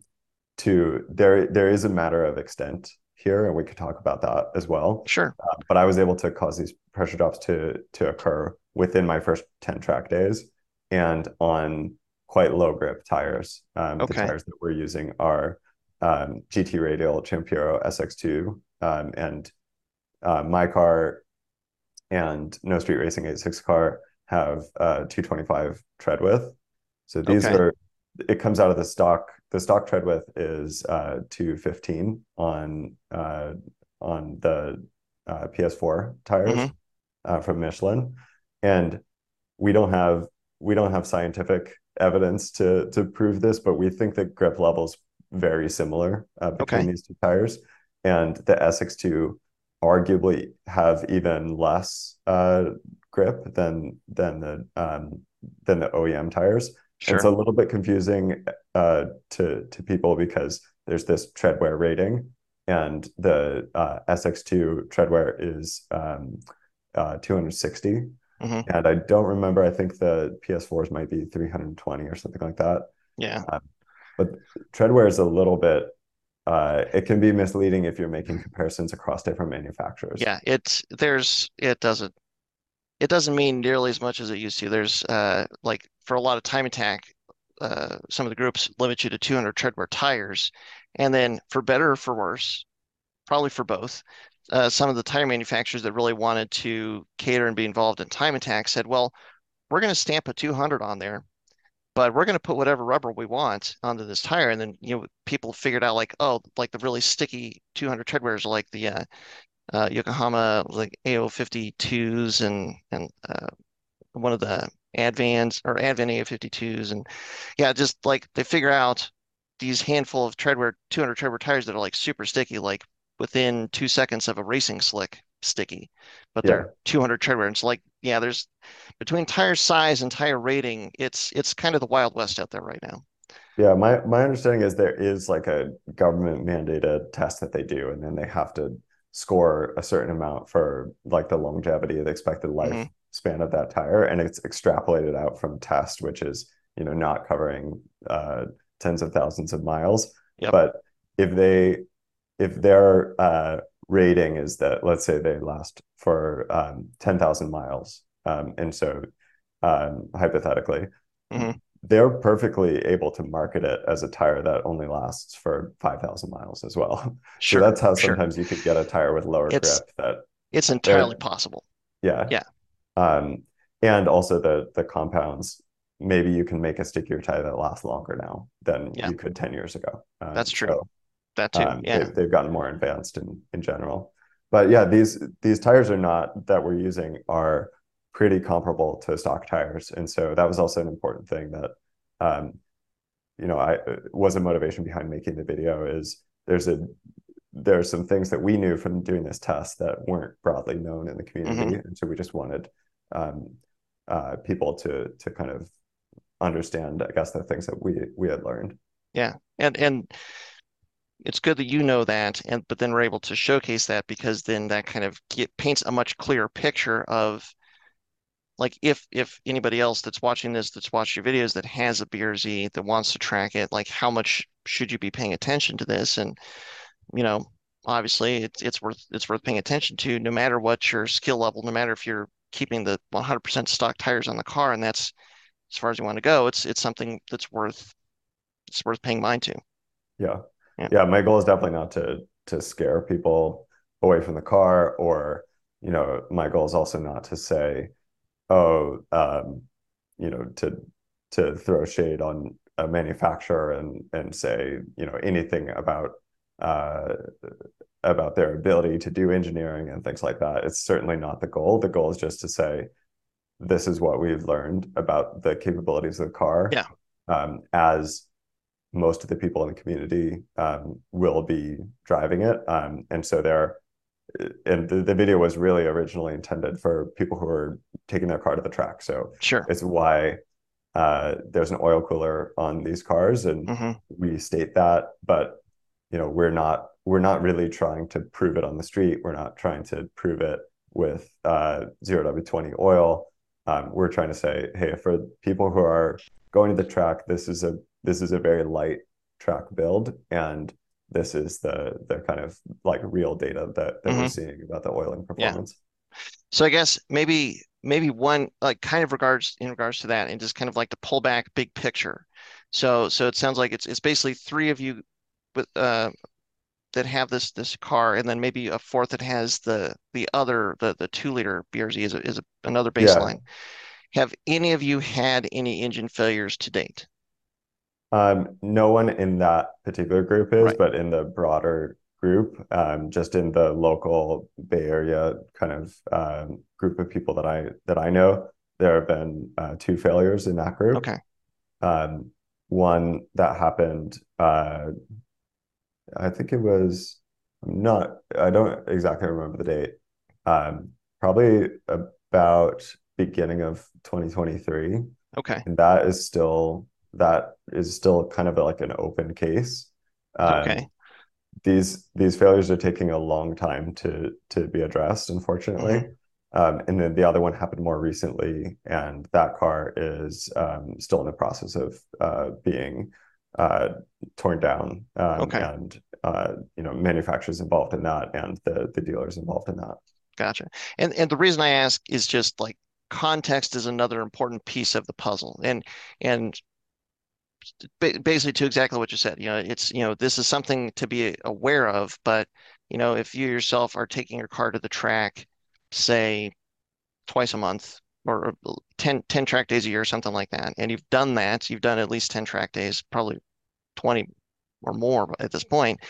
C: to there, there is a matter of extent here, and we could talk about that as well.
B: Sure.
C: Uh, but I was able to cause these pressure drops to to occur within my first 10 track days and on quite low grip tires. Um, the tires that we're using are um, GT Radial Champiro SX2 um, and uh, my car and No Street Racing 86 car have uh, 225 tread width. So these
B: Okay.
C: are it comes out of the stock. The stock tread width is uh, 215 on uh, on the uh, PS4 tires
B: Mhm.
C: uh, from Michelin, and we don't have we don't have scientific evidence to to prove this, but we think that grip levels very similar uh, between
B: Okay.
C: these two tires, and the SX2 arguably have even less uh, grip than than the um, than the OEM tires.
B: Sure.
C: It's a little bit confusing uh, to to people because there's this tread wear rating, and the uh, SX2 tread wear is um, uh, 260,
B: Mhm.
C: and I don't remember. I think the PS4s might be 320 or something like that.
B: Yeah.
C: But treadwear is a little bit. Uh, it can be misleading if you're making comparisons across different manufacturers.
B: Yeah. It's there's it doesn't it doesn't mean nearly as much as it used to. There's uh like for a lot of time attack, uh some of the groups limit you to 200 treadwear tires, and then for better or for worse, probably for both. Uh, some of the tire manufacturers that really wanted to cater and be involved in time attack said, well, we're going to stamp a 200 on there, but we're going to put whatever rubber we want onto this tire. And then, you know, people figured out like, oh, like the really sticky 200 treadwears are like the uh, uh, Yokohama like A052s and and uh, one of the Advans or Advan A052s and yeah, just like they figure out these handful of treadwear 200 treadwear tires that are like super sticky, like within two seconds of a racing slick sticky, but
C: Yeah.
B: they're 200 treadwear. And it's like yeah, there's between tire size and tire rating, it's it's kind of the Wild West out there right now.
C: Yeah, my my understanding is there is like a government mandated test that they do, and then they have to score a certain amount for like the longevity, the expected life
B: Mhm.
C: span of that tire, and it's extrapolated out from test, which is you know, not covering uh, tens of thousands of miles.
B: Yep.
C: But if they if their uh, rating is that let's say they last for um, 10,000 miles um, and so um, hypothetically
B: Mhm.
C: they're perfectly able to market it as a tire that only lasts for 5,000 miles as well.
B: Sure,
C: so that's how
B: sure.
C: sometimes you could get a tire with lower
B: It's-
C: grip that
B: It's entirely possible.
C: yeah.
B: Yeah.
C: Um, and also the the compounds, maybe you can make a stickier tire that lasts longer now than
B: Yeah.
C: you could 10 years ago. Um,
B: That's true.
C: so,
B: That too.
C: um,
B: Yeah.
C: they've, they've gotten more advanced in in general. But yeah, these these tires are not that we're using are pretty comparable to stock tires, and so that was also an important thing that um, you know I was a motivation behind making the video is there's a there are some things that we knew from doing this test that weren't broadly known in the community, and so we just wanted um, uh, people to to kind of understand, I guess, the things that we we had learned.
B: Yeah, and and it's good that you know that, and but then we're able to showcase that because then that kind of get, paints a much clearer picture of like if if anybody else that's watching this that's watched your videos that has a BRZ that wants to track it, like how much should you be paying attention to this? And you know, obviously it's it's worth it's worth paying attention to no matter what your skill level, no matter if you're keeping the 100% stock tires on the car and that's as far as you want to go, it's it's something that's worth it's worth paying mind to.
C: Yeah.
B: Yeah.
C: Yeah, my goal is definitely not to to scare people away from the car or, you know, my goal is also not to say, oh, um, you know, to to throw shade on a manufacturer and and say, you know, anything about uh about their ability to do engineering and things like that. It's certainly not the goal. The goal is just to say, this is what we've learned about the capabilities of the car.
B: Yeah.
C: Um, as most of the people in the community um, will be driving it. Um, and so they're, and the, the video was really originally intended for people who are taking their car to the track. So
B: Sure.
C: it's why uh, there's an oil cooler on these cars, and
B: hmm
C: we state that, but you know, we're not we're not really trying to prove it on the street. We're not trying to prove it with uh, zero W20 oil. Um, we're trying to say, hey, for people who are going to the track, this is a this is a very light track build, and this is the the kind of like real data that that we're
B: Mhm.
C: seeing about the oiling
B: Yeah.
C: performance.
B: So I guess maybe maybe one like kind of regards in regards to that and just kind of like the pull back big picture. So so it sounds like it's it's basically three of you with uh that have this this car and then maybe a fourth that has the the other the the two liter BRZ is a, is a, another
C: Yeah.
B: baseline. Have any of you had any engine failures to date?
C: Um, no one in that particular group is,
B: Right.
C: but in the broader group, um, just in the local Bay Area kind of um, group of people that I that I know, there have been uh, two failures in that group.
B: Okay.
C: Um, one that happened, uh, I think it was, I'm not, I don't exactly remember the date. Um, probably about beginning of 2023.
B: Okay.
C: And that is still that is still kind of like an open case. Um,
B: Okay.
C: these these failures are taking a long time to to be addressed, unfortunately.
B: Mhm.
C: Um, and then the other one happened more recently, and that car is um, still in the process of uh, being uh, torn down. Um,
B: Okay.
C: And uh, you know, manufacturers involved in that, and the the dealers involved in that.
B: Gotcha. And and the reason I ask is just like context is another important piece of the puzzle. And and basically to exactly what you said, you know, it's, you know, this is something to be aware of, but you know, if you yourself are taking your car to the track, say twice a month or uh, 10, 10 track days a year or something like that, and you've done that, you've done at least 10 track days, probably 20 or more at this point,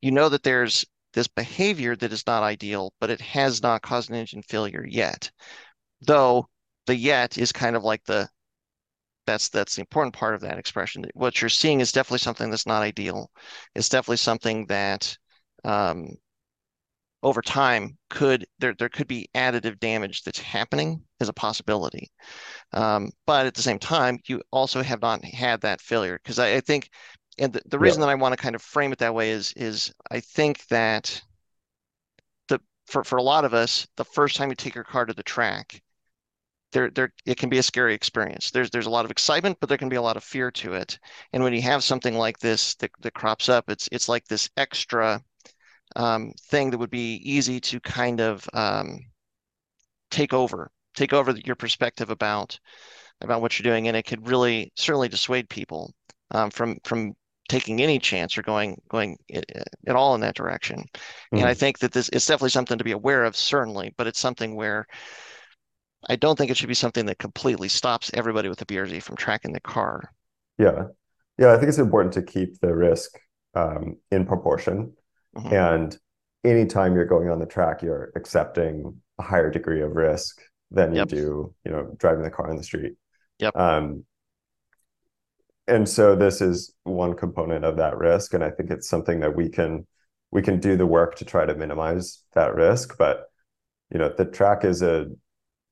B: you know that there's this behavior that is not ideal, but it has not caused an engine failure yet. Though the yet is kind of like the that's that's the important part of that expression. What you're seeing is definitely something that's not ideal. It's definitely something that um, over time could there there could be additive damage that's happening as a possibility. Um, but at the same time, you also have not had that failure because I, I think, and the, the
C: Yeah.
B: reason that I want to kind of frame it that way is is I think that the for for a lot of us, the first time you take your car to the track, there there it can be a scary experience. There's there's a lot of excitement, but there can be a lot of fear to it. And when you have something like this that, that crops up, it's it's like this extra um, thing that would be easy to kind of um, take over, take over your perspective about about what you're doing, and it could really certainly dissuade people um, from from taking any chance or going going at all in that direction. Mm-hmm. And I think that this it's definitely something to be aware of, certainly, but it's something where I don't think it should be something that completely stops everybody with a BRZ from tracking the car.
C: Yeah. Yeah, I think it's important to keep the risk um, in proportion. Mm-hmm. And anytime you're going on the track, you're accepting a higher degree of risk than you yep. do, you know, driving the car on the street.
B: Yep. Um,
C: and so this is one component of that risk, and I think it's something that we can we can do the work to try to minimize that risk. But you know, the track is a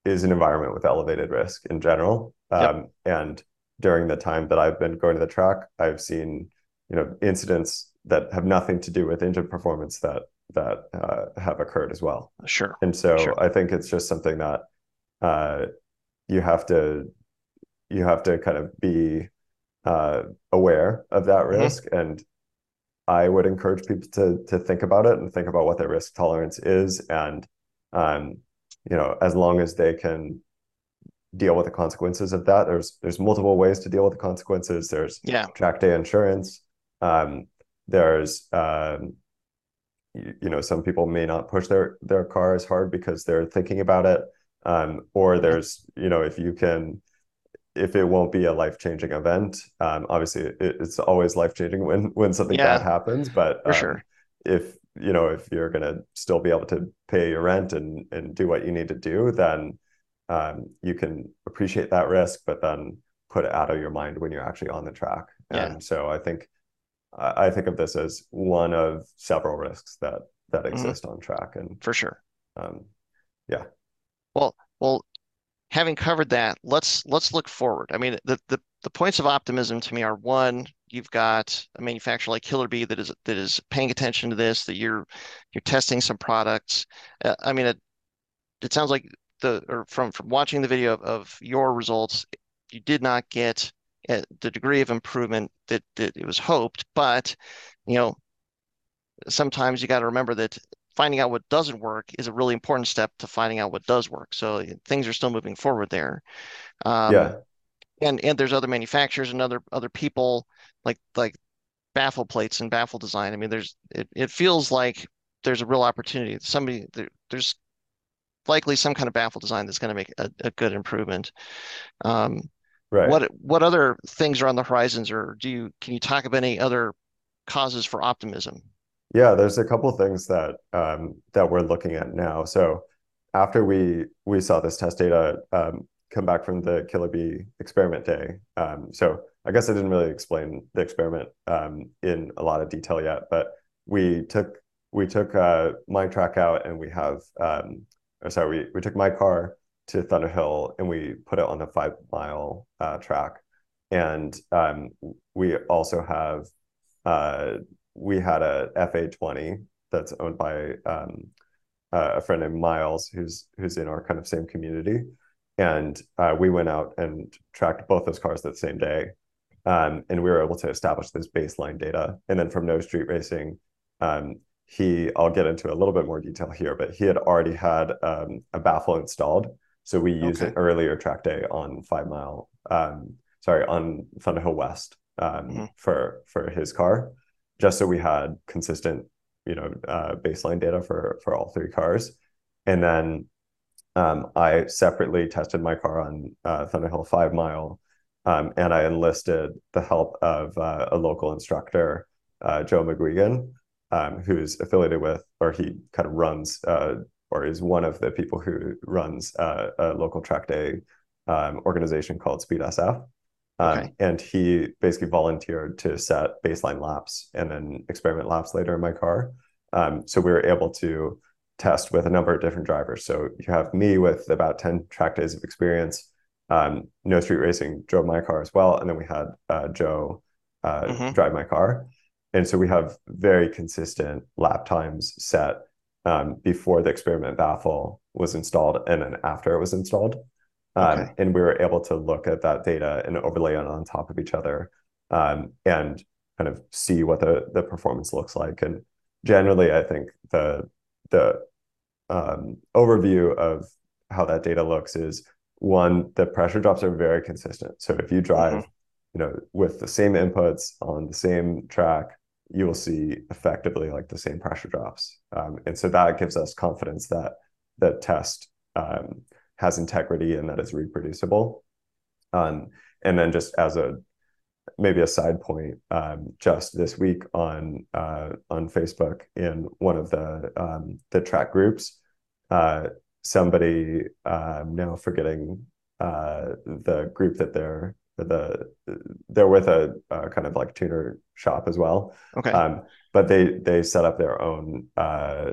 C: is an environment with elevated risk in general. Um, yep. And during the time that I've been going to the track, I've seen you know incidents that have nothing to do with engine performance that that uh, have occurred as well.
B: Sure.
C: And so
B: sure.
C: I think it's just something that uh, you have to you have to kind of be uh, aware of that mm-hmm. risk mm-hmm. and I would encourage people to to think about it and think about what their risk tolerance is and um, you know as long as they can deal with the consequences of that there's there's multiple ways to deal with the consequences. There's
B: yeah.
C: track day insurance. Um, there's um, you, you, know some people may not push their their car as hard because they're thinking about it. Um, or there's you know if you can if it won't be a life changing event, um, obviously it, it's always life changing when when something yeah, bad happens. But
B: for um, sure,
C: if you know if you're gonna still be able to pay your rent and and do what you need to do, then um, you can appreciate that risk, but then put it out of your mind when you're actually on the track. Yeah. And so I think I think of this as one of several risks that that mm-hmm. exist mm-hmm. on track, and
B: for sure, um,
C: yeah.
B: Well, well, having covered that, let's let's look forward. I mean, the the the points of optimism to me are one, you've got a manufacturer like Killer B that is that is paying attention to this, that you're you're testing some products. Uh, I mean, it it sounds like the or from from watching the video of, of your results, you did not get uh, the degree of improvement that that it was hoped, but you know, sometimes you got to remember that finding out what doesn't work is a really important step to finding out what does work. So things are still moving forward there.
C: Um, yeah.
B: And and there's other manufacturers and other other people like like baffle plates and baffle design. I mean, there's it, it feels like there's a real opportunity. Somebody there, there's likely some kind of baffle design that's going to make a, a good improvement. Um,
C: right.
B: What what other things are on the horizons, or do you can you talk about any other causes for optimism?
C: Yeah, there's a couple things that um, that we're looking at now. So after we we saw this test data um, come back from the Killer B experiment day, um, so I guess I didn't really explain the experiment um, in a lot of detail yet, but we took we took uh, my track out and we have um, or sorry we we took my car to Thunderhill and we put it on the five mile uh, track, and um, we also have uh, we had a FA20 that's owned by um, uh, a friend named Miles, who's who's in our kind of same community, and uh, we went out and tracked both those cars that same day, um, and we were able to establish this baseline data. And then from No Street Racing, um, he I'll get into a little bit more detail here, but he had already had um, a baffle installed, so we used okay. an earlier track day on Five Mile, um, sorry, on Thunderhill West um, mm-hmm. for for his car just so we had consistent, you know, uh, baseline data for for all three cars. And then um, I separately tested my car on uh, Thunderhill Five Mile, um, and I enlisted the help of uh, a local instructor, uh, Joe McGuigan, um, who's affiliated with, or he kind of runs, uh, or is one of the people who runs uh, a local track day um, organization called Speed SF. Um, okay. And he basically volunteered to set baseline laps and then experiment laps later in my car. Um, so we were able to test with a number of different drivers. So you have me with about 10 track days of experience. Um, no Street Racing drove my car as well. And then we had uh, Joe uh, mm-hmm. drive my car. And so we have very consistent lap times set um, before the experiment baffle was installed and then after it was installed. Um,
B: Okay.
C: and we were able to look at that data and overlay it on top of each other, um, and kind of see what the the performance looks like. And generally, I think the the um, overview of how that data looks is one, the pressure drops are very consistent. So if you drive, you know, with the same inputs on the same track, you will see effectively like the same pressure drops. Um, and so that gives us confidence that the test um, has integrity and that is reproducible. Um, and then just as a maybe a side point, um, just this week on uh, on Facebook in one of the um, the track groups, uh, somebody um, now forgetting uh, the group that they're the they're with a, a kind of like tuner shop as well.
B: Okay.
C: Um, but they they set up their own uh,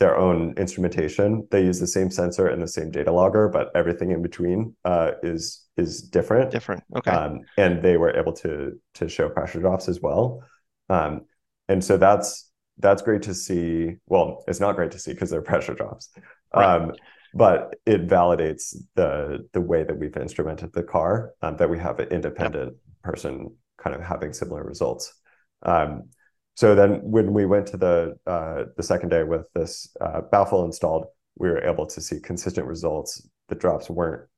C: their own instrumentation. They use the same sensor and the same data logger, but everything in between uh, is is different.
B: Different. Okay.
C: Um, and they were able to to show pressure drops as well. Um, and so that's that's great to see. Well, it's not great to see because they're pressure drops.
B: Right.
C: Um, but it validates the the way that we've instrumented the car, um, that we have an independent person kind of having similar results. Um, so then when we went to the uh, the second day with this uh, baffle installed, we were able to see consistent results. The drops weren't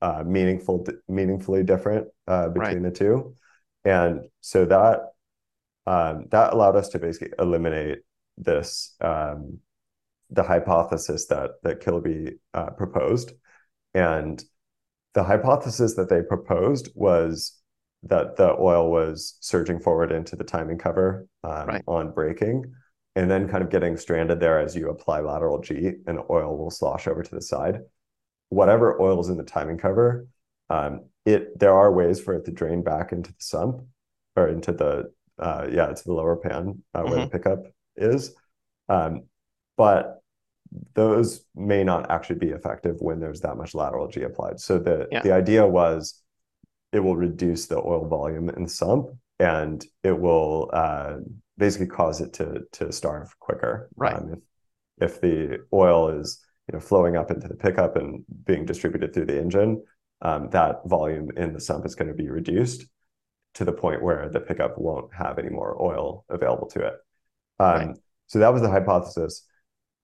C: uh, meaningful, meaningfully different uh, between the two, and so that um, that allowed us to basically eliminate this um, the hypothesis that that Killer B uh, proposed, and the hypothesis that they proposed was that the oil was surging forward into the timing cover um,
B: Right.
C: on braking, and then kind of getting stranded there as you apply lateral G, and oil will slosh over to the side. Whatever oil is in the timing cover, um, it there are ways for it to drain back into the sump or into the uh, yeah to the lower pan uh, where the pickup is, um, but those may not actually be effective when there's that much lateral G applied. So the
B: Yeah.
C: the idea was it will reduce the oil volume in the sump and it will uh, basically cause it to to starve quicker.
B: Right.
C: Um, if if the oil is you know flowing up into the pickup and being distributed through the engine, um, that volume in the sump is going to be reduced to the point where the pickup won't have any more oil available to it. Um,
B: Right.
C: So that was the hypothesis.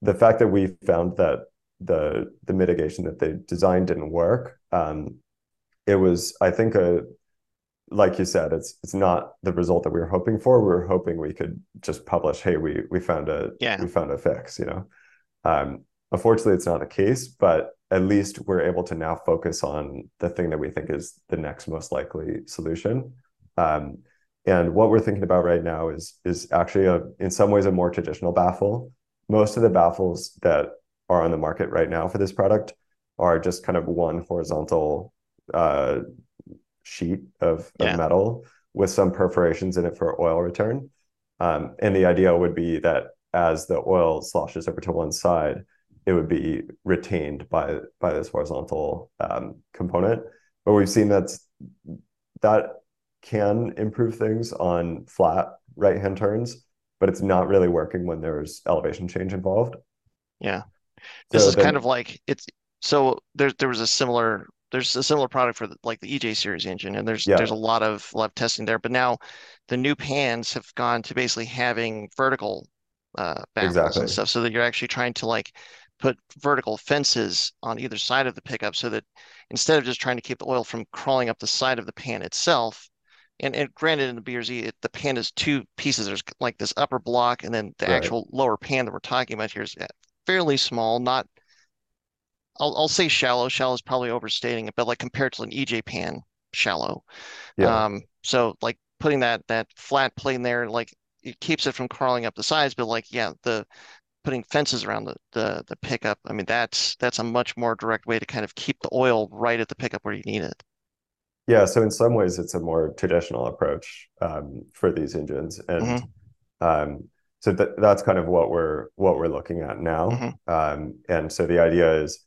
C: The fact that we found that the the mitigation that they designed didn't work, um, it was, I think, a like you said, it's it's not the result that we were hoping for. We were hoping we could just publish, hey, we we found a
B: Yeah.
C: we found a fix, you know. Um, unfortunately, it's not the case, but at least we're able to now focus on the thing that we think is the next most likely solution. Um, and what we're thinking about right now is is actually a in some ways a more traditional baffle. Most of the baffles that are on the market right now for this product are just kind of one horizontal uh, sheet of,
B: Yeah.
C: of metal with some perforations in it for oil return. Um, and the idea would be that as the oil sloshes over to one side, it would be retained by by this horizontal um, component. But we've seen that's that can improve things on flat right hand turns, but it's not really working when there's elevation change involved.
B: Yeah. This
C: So
B: is
C: then-
B: kind of like it's so there there was a similar there's a similar product for the, like the EJ series engine and there's
C: Yeah.
B: there's a lot of lot of testing there but now the new pans have gone to basically having vertical uh baffles
C: Exactly.
B: and stuff so that you're actually trying to like put vertical fences on either side of the pickup so that instead of just trying to keep the oil from crawling up the side of the pan itself and, and granted in the BRZ it, the pan is two pieces there's like this upper block and then the
C: Right.
B: actual lower pan that we're talking about here is uh, fairly small not I'll I'll say shallow. Shallow is probably overstating it, but like compared to an EJ pan, shallow.
C: Yeah.
B: Um, so like putting that that flat plane there, like it keeps it from crawling up the sides, but like yeah, the putting fences around the the the pickup, I mean that's that's a much more direct way to kind of keep the oil right at the pickup where you need it.
C: Yeah, so in some ways it's a more traditional approach um, for these engines, and um, so th that's kind of what we're what we're looking at now.
B: Mhm.
C: Um, and so the idea is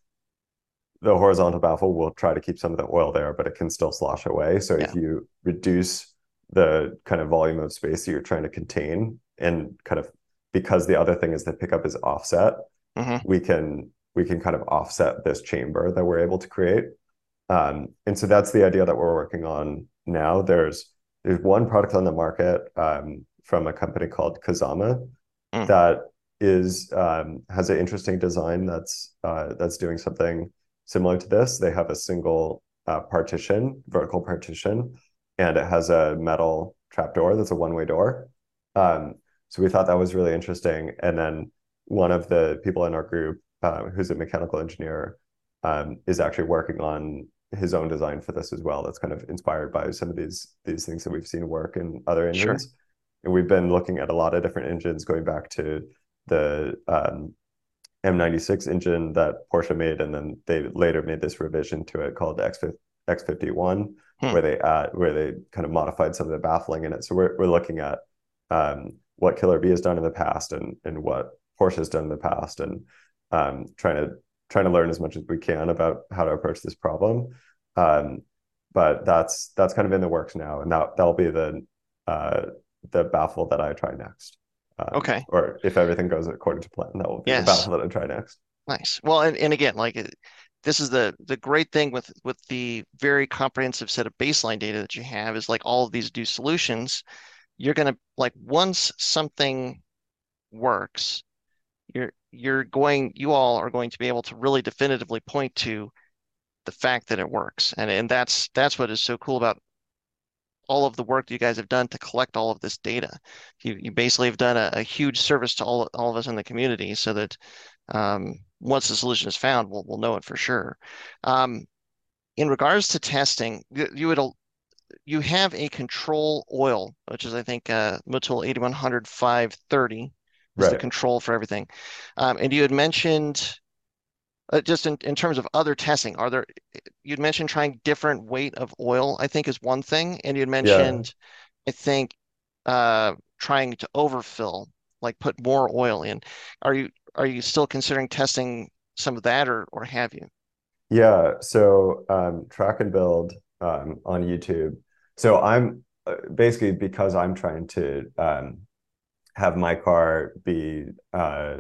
C: the horizontal baffle will try to keep some of the oil there, but it can still slosh away. So if you reduce the kind of volume of space that you're trying to contain, and kind of because the other thing is the pickup is offset,
B: Mhm.
C: we can we can kind of offset this chamber that we're able to create. Um, and so that's the idea that we're working on now. There's there's one product on the market um, from a company called Kazama
B: Mm.
C: that is um, has an interesting design that's uh, that's doing something similar to this. They have a single uh, partition, vertical partition, and it has a metal trapdoor that's a one-way door. Um, so we thought that was really interesting. And then one of the people in our group, uh, who's a mechanical engineer, um, is actually working on his own design for this as well. That's kind of inspired by some of these these things that we've seen work in other engines. Sure. And we've been looking at a lot of different engines going back to the um, M96 engine that Porsche made, and then they later made this revision to it called X X51, hmm. where they add where they kind of modified some of the baffling in it. So we're we're looking at um, what Killer B has done in the past and and what Porsche has done in the past, and um, trying to trying to learn as much as we can about how to approach this problem. Um, but that's that's kind of in the works now, and that that'll be the uh, the baffle that I try next.
B: Um, okay.
C: Or if everything goes according to plan, that will be yes. the baffle that I try next.
B: Nice. Well, and, and again, like this is the the great thing with with the very comprehensive set of baseline data that you have is like all of these new solutions. You're gonna like once something works, you're you're going you all are going to be able to really definitively point to the fact that it works, and and that's that's what is so cool about all of the work that you guys have done to collect all of this data. You, you basically have done a, a huge service to all, all of us in the community so that um, once the solution is found, we'll, we'll know it for sure. Um, in regards to testing, you, you would you have a control oil, which is I think uh, Motul 8100 530 is right. the control for everything. Um, and you had mentioned uh, just in, in terms of other testing, are there, you'd mentioned trying different weight of oil, I think is one thing. And you'd mentioned, yeah. I think, uh, trying to overfill, like put more oil in. Are you, are you still considering testing some of that or, or have you?
C: Yeah. So, um, track and build, um, on YouTube. So I'm uh, basically because I'm trying to, um, have my car be uh,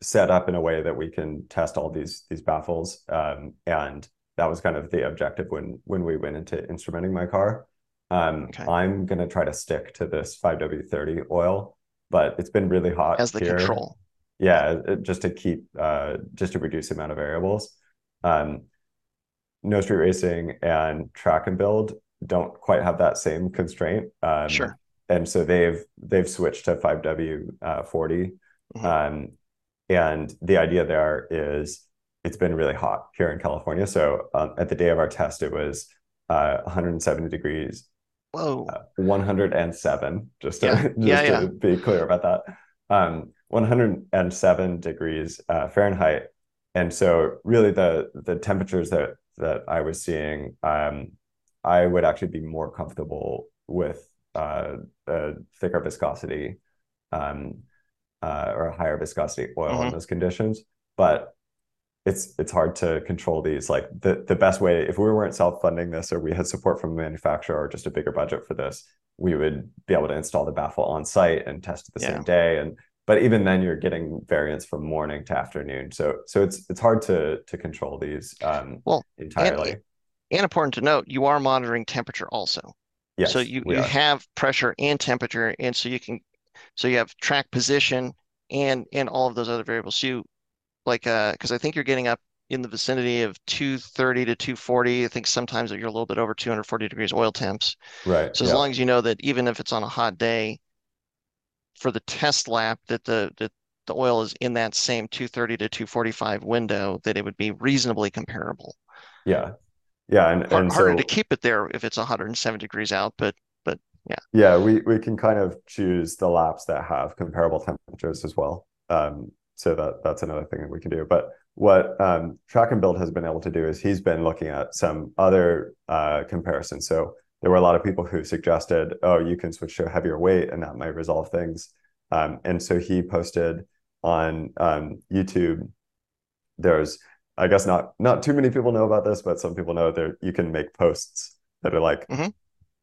C: set up in a way that we can test all these these baffles. Um, and that was kind of the objective when when we went into instrumenting my car. Um, okay. I'm gonna try to stick to this 5W30 oil, but it's been really hot
B: as the here. control.
C: Yeah, it, just to keep uh, just to reduce the amount of variables. Um, no street racing and track and build don't quite have that same constraint.
B: Um, sure.
C: And so they've they've switched to 5W uh, 40. Mm-hmm. Um, and the idea there is it's been really hot here in California. So um, at the day of our test, it was uh, 170 degrees.
B: Whoa. Uh,
C: 107, just to, yeah. just yeah, to yeah. be clear about that. Um, 107 degrees uh, Fahrenheit. And so really the the temperatures that that I was seeing, um, I would actually be more comfortable with uh, a thicker viscosity um, uh, or a higher viscosity oil mm-hmm. in those conditions. But it's it's hard to control these. Like the the best way, if we weren't self funding this, or we had support from a manufacturer, or just a bigger budget for this, we would be able to install the baffle on site and test it the yeah. same day. And but even then, you're getting variance from morning to afternoon. So so it's it's hard to to control these um,
B: well
C: entirely.
B: And, and important to note, you are monitoring temperature also.
C: Yes,
B: so you, you have pressure and temperature, and so you can so you have track position and and all of those other variables. So you like uh because I think you're getting up in the vicinity of 230 to 240. I think sometimes you're a little bit over 240 degrees oil temps.
C: Right.
B: So as yeah. long as you know that even if it's on a hot day, for the test lap that the that the oil is in that same 230 to 245 window, that it would be reasonably comparable.
C: Yeah. Yeah. And, and
B: harder
C: so,
B: to keep it there if it's 107 degrees out, but yeah.
C: Yeah, we we can kind of choose the laps that have comparable temperatures as well. Um, so that that's another thing that we can do. But what um, Track and Build has been able to do is he's been looking at some other uh, comparisons. So there were a lot of people who suggested, oh, you can switch to a heavier weight, and that might resolve things. Um, and so he posted on um, YouTube. There's, I guess, not not too many people know about this, but some people know there you can make posts that are like, mm-hmm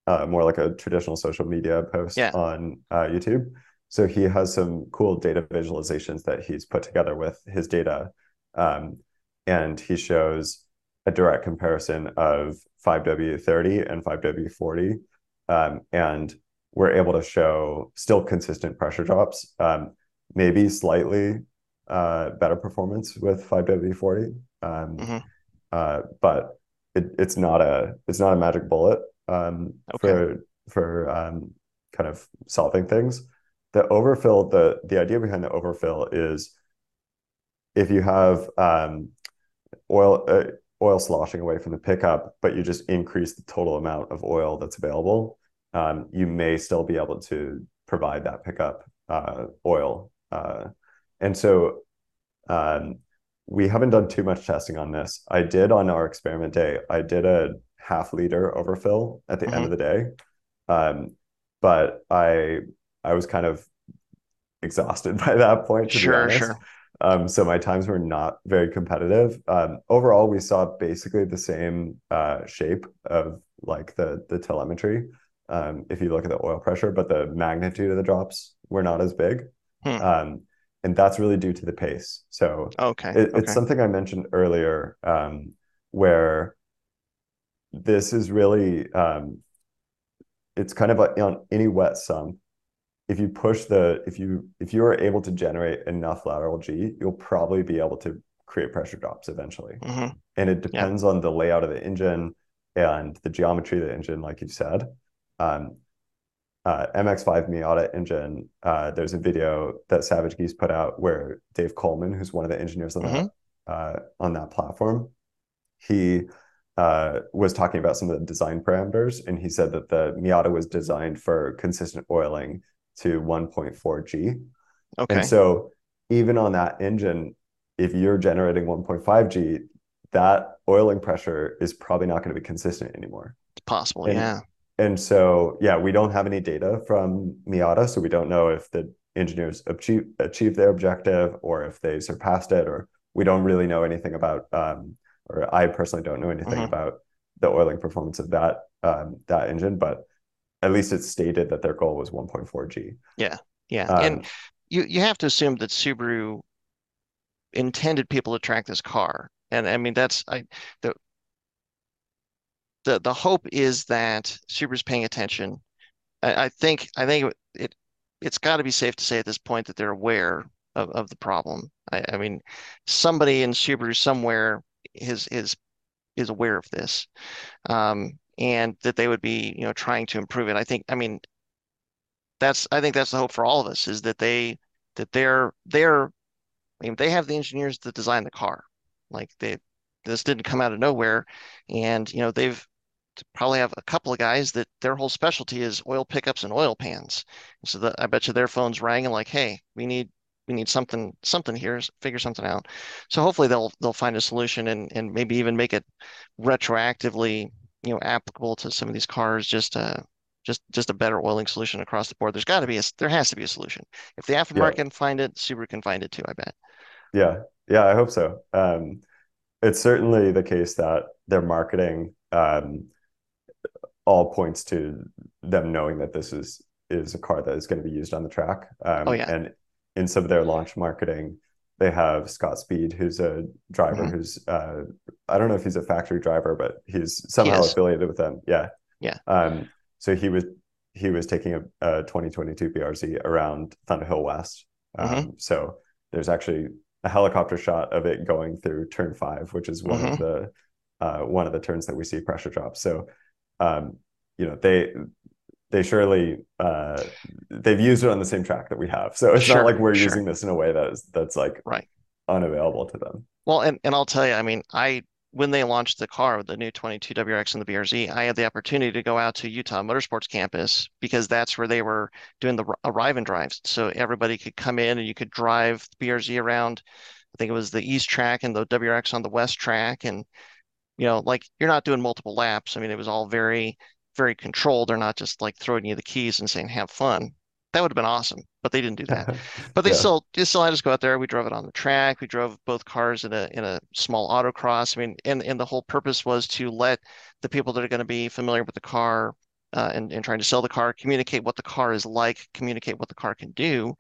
C: uh, more like a traditional social media post yeah. on uh, YouTube. So he has some cool data visualizations that he's put together with his data. Um, and he shows a direct comparison of 5W30 and 5W40. Um, and we're able to show still consistent pressure drops, um, maybe slightly uh, better performance with 5W40. Um, mm-hmm. uh, but it, it's not a it's not a magic bullet um, okay. for for um, kind of solving things. The overfill, the the idea behind the overfill is if you have um, oil uh, oil sloshing away from the pickup, but you just increase the total amount of oil that's available, um, you may still be able to provide that pickup uh, oil. Uh, and so um, we haven't done too much testing on this. I did on our experiment day, I did a half liter overfill at the mm-hmm. end of the day. Um, but I I was kind of exhausted by that point.
B: sure, sure.
C: Um, so my times were not very competitive. Um, overall, we saw basically the same uh, shape of like the the telemetry. Um, if you look at the oil pressure, but the magnitude of the drops were not as big. Hmm. Um, and that's really due to the pace. So
B: okay,
C: it,
B: okay.
C: it's something I mentioned earlier, um, where this is really um, it's kind of a, on any wet sump. if you push the if you if you are able to generate enough lateral g you'll probably be able to create pressure drops eventually mm-hmm. and it depends yeah. on the layout of the engine and the geometry of the engine like you said um, uh, mx5 miata engine uh, there's a video that savage geese put out where dave coleman who's one of the engineers on mm-hmm. that uh, on that platform he uh, was talking about some of the design parameters, and he said that the Miata was designed for consistent oiling to 1.4 G. Okay. And so even on that engine, if you're generating 1.5 G, that oiling pressure is probably not going to be consistent anymore.
B: It's possible,
C: and,
B: yeah.
C: And so, yeah, we don't have any data from Miata, so we don't know if the engineers achieve, achieved their objective or if they surpassed it, or we don't really know anything about, um, or I personally don't know anything mm-hmm. about the oiling performance of that um, that engine. But at least it's stated that their goal was 1.4 G.
B: Yeah, yeah, um, and you you have to assume that Subaru intended people to track this car, and I mean that's I the the the hope is that Subaru's paying attention. I, I think I think it it's got to be safe to say at this point that they're aware of, of the problem. I, I mean, somebody in Subaru somewhere is is is aware of this. Um, and that they would be, you know, trying to improve it. I think, I mean, that's I think that's the hope for all of us is that they that they're they're I mean they have the engineers that design the car. Like they this didn't come out of nowhere. And you know, they've probably have a couple of guys that their whole specialty is oil pickups and oil pans. So that I bet you their phones rang and like, hey, we need we need something something here, figure something out. So hopefully they'll they'll find a solution and and maybe even make it retroactively you know applicable to some of these cars just uh just just a better oiling solution across the board there's got to be a there has to be a solution if the aftermarket yeah. can find it subaru can find it too i bet
C: yeah yeah i hope so um it's certainly the case that their marketing um all points to them knowing that this is is a car that is going to be used on the track um,
B: oh, yeah.
C: and in some of their launch marketing they have Scott Speed, who's a driver mm-hmm. who's uh, I don't know if he's a factory driver, but he's somehow he affiliated with them. Yeah,
B: yeah.
C: Um, so he was he was taking a, a 2022 BRZ around Thunderhill West. Um, mm-hmm. So there's actually a helicopter shot of it going through turn five, which is one mm-hmm. of the uh, one of the turns that we see pressure drops. So um, you know they they surely uh, they've used it on the same track that we have. So it's sure, not like we're sure. using this in a way that is that's like
B: right
C: unavailable to them.
B: Well, and and I'll tell you, I mean, I when they launched the car, with the new 22 WRX and the BRZ, I had the opportunity to go out to Utah Motorsports campus because that's where they were doing the arrive and drives. So everybody could come in and you could drive the BRZ around. I think it was the east track and the WRX on the west track. And, you know, like you're not doing multiple laps. I mean, it was all very very controlled. They're not just like throwing you the keys and saying have fun. That would have been awesome, but they didn't do that. But they yeah. still they still had us go out there. We drove it on the track. We drove both cars in a in a small autocross. I mean, and and the whole purpose was to let the people that are going to be familiar with the car uh, and, and trying to sell the car, communicate what the car is like, communicate what the car can do,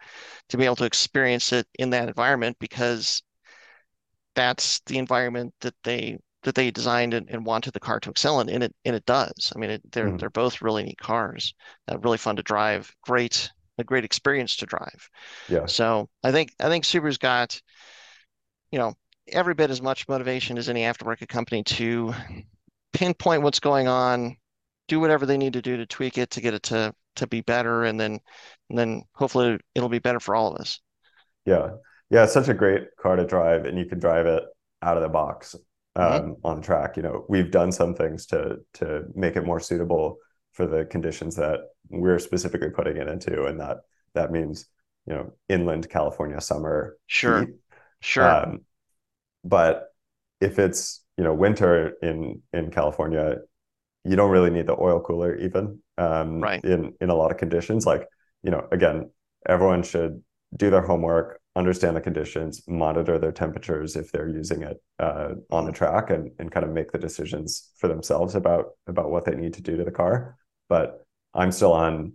B: to be able to experience it in that environment because that's the environment that they that they designed and, and wanted the car to excel in, and it and it does. I mean, it, they're
C: Mhm.
B: they're both really neat cars, uh, really fun to drive, great a great experience to drive.
C: Yeah.
B: So I think I think Subaru's got, you know, every bit as much motivation as any aftermarket company to pinpoint what's going on, do whatever they need to do to tweak it to get it to to be better, and then and then hopefully it'll be better for all of us.
C: Yeah. Yeah, it's such a great car to drive, and you can drive it out of the box. Um, on track. You know, we've done some things to to make it more suitable for the conditions that we're specifically putting it into, and that that means, you know, inland California summer
B: Sure.
C: heat.
B: Sure.
C: Um, but if it's, you know, winter in in California, you don't really need the oil cooler even um,
B: Right.
C: in in a lot of conditions. Like, you know, again, everyone should do their homework, understand the conditions, monitor their temperatures if they're using it uh, on the track, and and kind of make the decisions for themselves about about what they need to do to the car. But I'm still on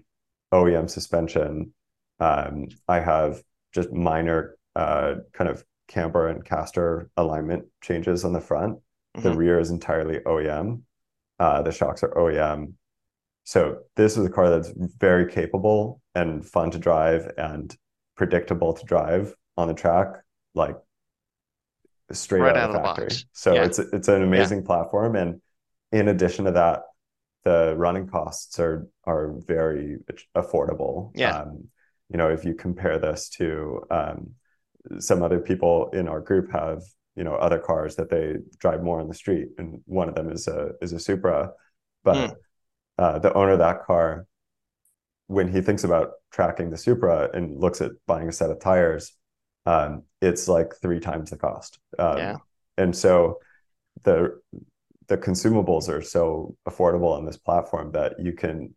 C: OEM suspension. Um, I have just minor uh, kind of camber and caster alignment changes on the front. The
B: Mhm.
C: rear is entirely OEM. Uh, the shocks are OEM. So this is a car that's very capable and fun to drive and predictable to drive on the track, like straight
B: Right
C: out
B: out
C: of
B: the
C: factory.
B: box.
C: So
B: Yeah.
C: it's it's an amazing platform, and in addition to that, the running costs are are very affordable.
B: Yeah.
C: Um, you know, if you compare this to um, some other people in our group have, you know, other cars that they drive more on the street, and one of them is a is a Supra. But uh, the owner of that car, when he thinks about tracking the Supra and looks at buying a set of tires, um, it's like three times the cost. Um,
B: Yeah.
C: And so the the consumables are so affordable on this platform that you can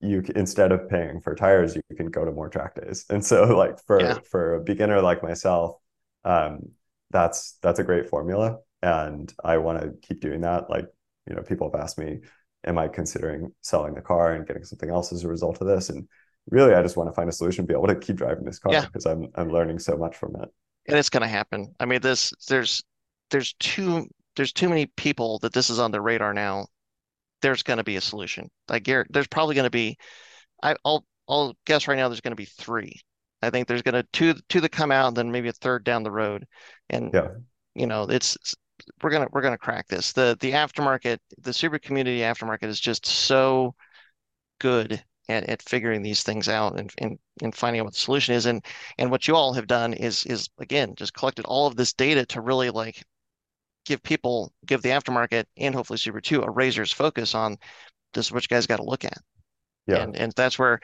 C: you instead of paying for tires, you can go to more track days. And so like for
B: Yeah.
C: for a beginner like myself, um, that's that's a great formula. And I want to keep doing that. Like, you know, people have asked me, am I considering selling the car and getting something else as a result of this? And really I just want to find a solution, be able to keep driving this car
B: Yeah.
C: because I'm I'm learning so much from it.
B: And it's going to happen. I mean, this there's there's too there's too many people that this is on their radar now. There's going to be a solution. I guarantee there's probably going to be. I, I'll I'll guess right now there's going to be three. I think there's going to two two that come out, and then maybe a third down the road. And
C: Yeah.
B: you know, it's we're gonna we're gonna crack this. The the aftermarket, the Subaru community aftermarket is just so good at, at figuring these things out and, and and finding out what the solution is. And and what you all have done is is again just collected all of this data to really like give people, give the aftermarket and hopefully Super 2 a razor's focus on this is what you guys got to look at.
C: Yeah.
B: And and that's where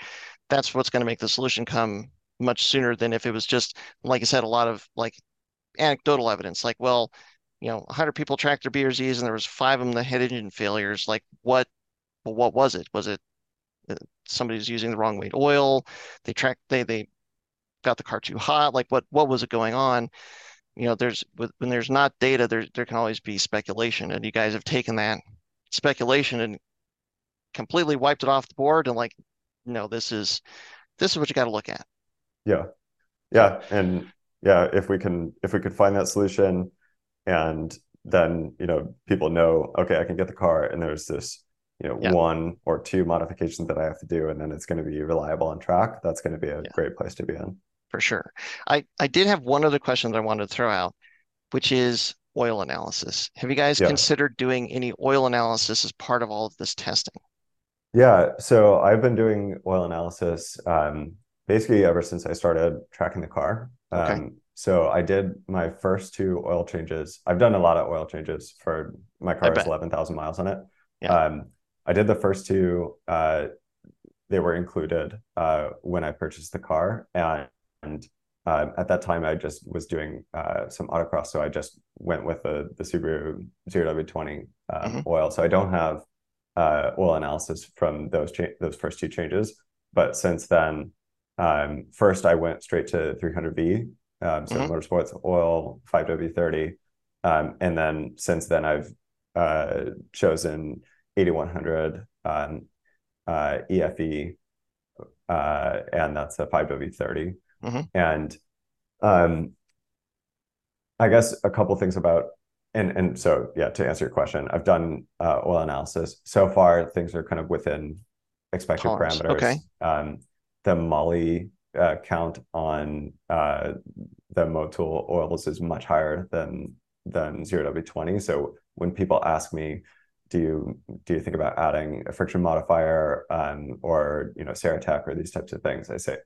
B: that's what's going to make the solution come much sooner than if it was just like I said, a lot of like anecdotal evidence, like, well, you know, 100 people tracked their BRZs and there was five of them that had engine failures. Like, what, what was it? Was it uh, somebody somebody's using the wrong weight oil? They tracked, they they got the car too hot. Like, what what was it going on? You know, there's when there's not data, there there can always be speculation, and you guys have taken that speculation and completely wiped it off the board and like, no, this is this is what you got to look at.
C: Yeah. Yeah. And yeah, if we can if we could find that solution and then, you know, people know, okay, I can get the car and there's this, you know,
B: Yeah.
C: one or two modifications that I have to do and then it's going to be reliable on track, that's going to be a
B: Yeah.
C: great place to be in.
B: for sure. I, I did have one other question that I wanted to throw out, which is oil analysis. Have you guys
C: Yeah.
B: considered doing any oil analysis as part of all of this testing?
C: Yeah, so I've been doing oil analysis um, basically ever since I started tracking the car.
B: Okay.
C: So I did my first two oil changes. I've done a lot of oil changes for my car has 11,000 miles on it.
B: Yeah.
C: Um, I did the first two, uh, they were included uh, when I purchased the car. And, and um, at that time, I just was doing uh, some autocross. So I just went with the, the Subaru 0W20 um,
B: Mhm.
C: oil. So I don't have uh, oil analysis from those cha- those first two changes. But since then, um, first I went straight to 300V, um, so
B: Mhm.
C: motorsports oil 5W30, um, and then since then I've uh, chosen 8100 um, uh, EFE, uh, and that's a 5W30.
B: Mhm.
C: And um, I guess a couple things about and and so yeah, to answer your question, I've done uh, oil analysis. So far, things are kind of within expected
B: Tolerance.
C: parameters.
B: Okay.
C: Um, the moly uh, count on uh, the Motul oils is much higher than than zero W20. So when people ask me, do you do you think about adding a friction modifier um, or you know Ceratec or these types of things? I say,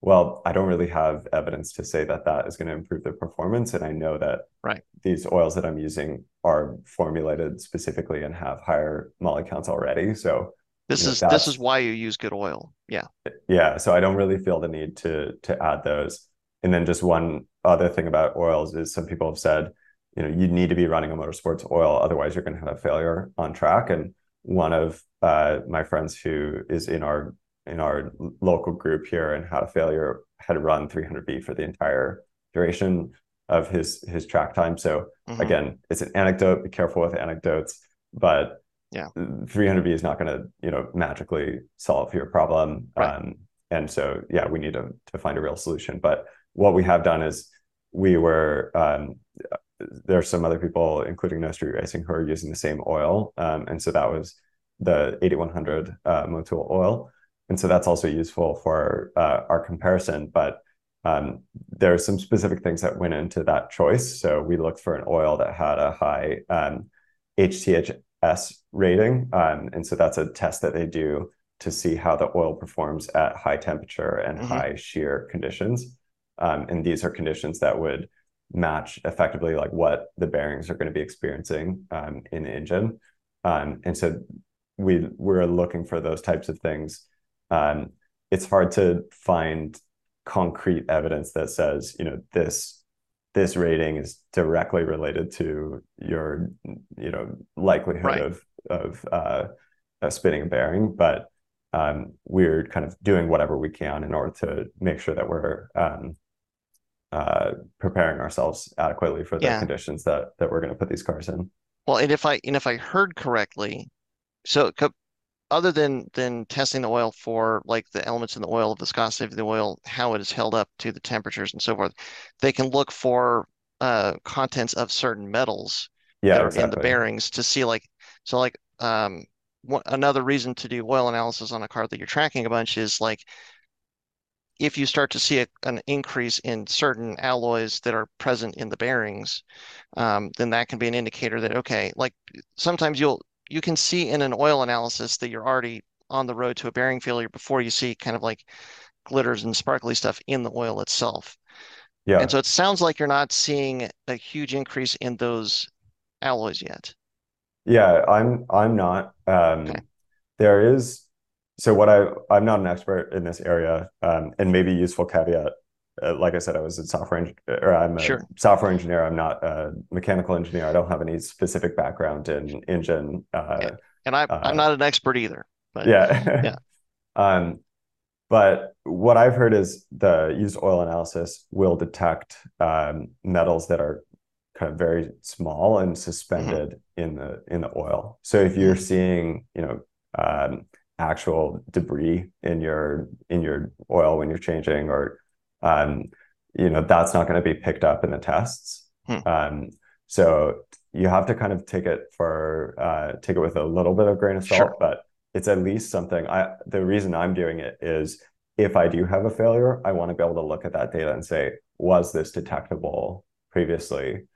C: well, I don't really have evidence to say that that is going to improve the performance, and I know that
B: Right.
C: these oils that I'm using are formulated specifically and have higher moly counts already. So
B: This is this is why you use good oil. Yeah.
C: yeah, so I don't really feel the need to to add those. And then just one other thing about oils is some people have said, you know, you need to be running a motorsports oil, otherwise you're going to have a failure on track. And one of uh, my friends who is in our in our local group here and had a failure had run 300V for the entire duration of his his track time. So
B: Mhm.
C: again, it's an anecdote. Be careful with anecdotes, but
B: Yeah.
C: 300V is not going to you know magically solve your problem.
B: Right.
C: Um, and so yeah, we need to to find a real solution. But what we have done is we were um, there are some other people, including No Street Racing, who are using the same oil, um, and so that was the 8100 uh, Motul oil, and so that's also useful for uh, our comparison. But um, there are some specific things that went into that choice. So we looked for an oil that had a high um, HTHS rating, um, and so that's a test that they do to see how the oil performs at high temperature and
B: Mhm.
C: high shear conditions. Um, and these are conditions that would match effectively like what the bearings are going to be experiencing um, in the engine. Um, and so we we're looking for those types of things. Um, it's hard to find concrete evidence that says, you know, this this rating is directly related to your, you know, likelihood
B: Right.
C: of of uh, spinning a bearing, but um, we're kind of doing whatever we can in order to make sure that we're um, uh, preparing ourselves adequately for the
B: Yeah.
C: conditions that that we're going to put these cars in.
B: Well, and if I and if I heard correctly, so other than than testing the oil for like the elements in the oil, the viscosity of the oil, how it is held up to the temperatures and so forth, they can look for uh contents of certain metals
C: Yeah,
B: that are in the bearings to see like so like um another reason to do oil analysis on a car that you're tracking a bunch is like if you start to see a, an increase in certain alloys that are present in the bearings, um, then that can be an indicator that okay, like sometimes you'll you can see in an oil analysis that you're already on the road to a bearing failure before you see kind of like glitters and sparkly stuff in the oil itself.
C: Yeah.
B: And so it sounds like you're not seeing a huge increase in those alloys yet.
C: Yeah, I'm I'm not. Um,
B: Okay.
C: there is so what I I'm not an expert in this area, um, and maybe useful caveat. Uh, like I said, I was a software engineer, or I'm a
B: Sure.
C: software engineer. I'm not a mechanical engineer. I don't have any specific background in engine. Uh.
B: And I,
C: Uh,
B: I'm not an expert either, but
C: yeah.
B: yeah.
C: Um, but what I've heard is the used oil analysis will detect um, metals that are kind of very small and suspended in the in the oil. So if you're seeing, you know, um, actual debris in your in your oil when you're changing, or um, you know, that's not going to be picked up in the tests.
B: Hmm.
C: Um, so you have to kind of take it for uh, take it with a little bit of grain of salt,
B: Sure.
C: but it's at least something. I the reason I'm doing it is if I do have a failure, I want to be able to look at that data and say, was this detectable previously?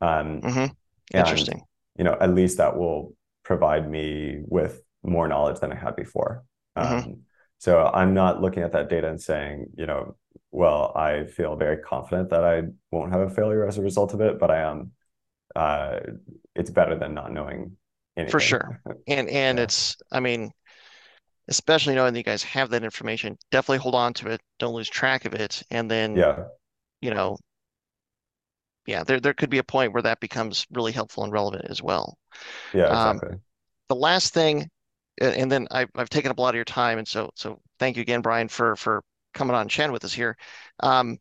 C: Um,
B: hmm
C: and
B: Interesting.
C: you know, at least that will provide me with more knowledge than I had before.
B: Mhm.
C: Um, so I'm not looking at that data and saying, you know, well, I feel very confident that I won't have a failure as a result of it, but I am. Uh, it's better than not knowing anything.
B: For sure. And and
C: Yeah.
B: it's, I mean, especially knowing that you guys have that information, definitely hold on to it. Don't lose track of it. And then,
C: Yeah.
B: you know, yeah, there there could be a point where that becomes really helpful and relevant as well.
C: Yeah.
B: Um, The last thing, and then I've I've taken up a lot of your time, and so so thank you again, Brian, for for coming on and chatting with us here. Um,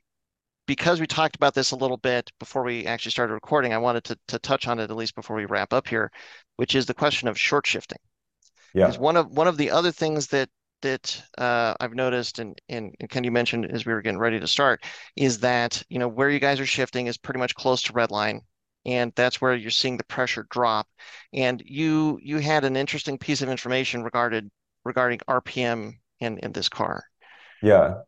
B: because we talked about this a little bit before we actually started recording, I wanted to to touch on it at least before we wrap up here, which is the question of short shifting.
C: Yeah.
B: Because one of one of the other things that that uh, I've noticed and, and and Ken you mentioned as we were getting ready to start is that you know where you guys are shifting is pretty much close to red line. and that's where you're seeing the pressure drop. And you you had an interesting piece of information regarded regarding RPM in in this car.
C: Yeah.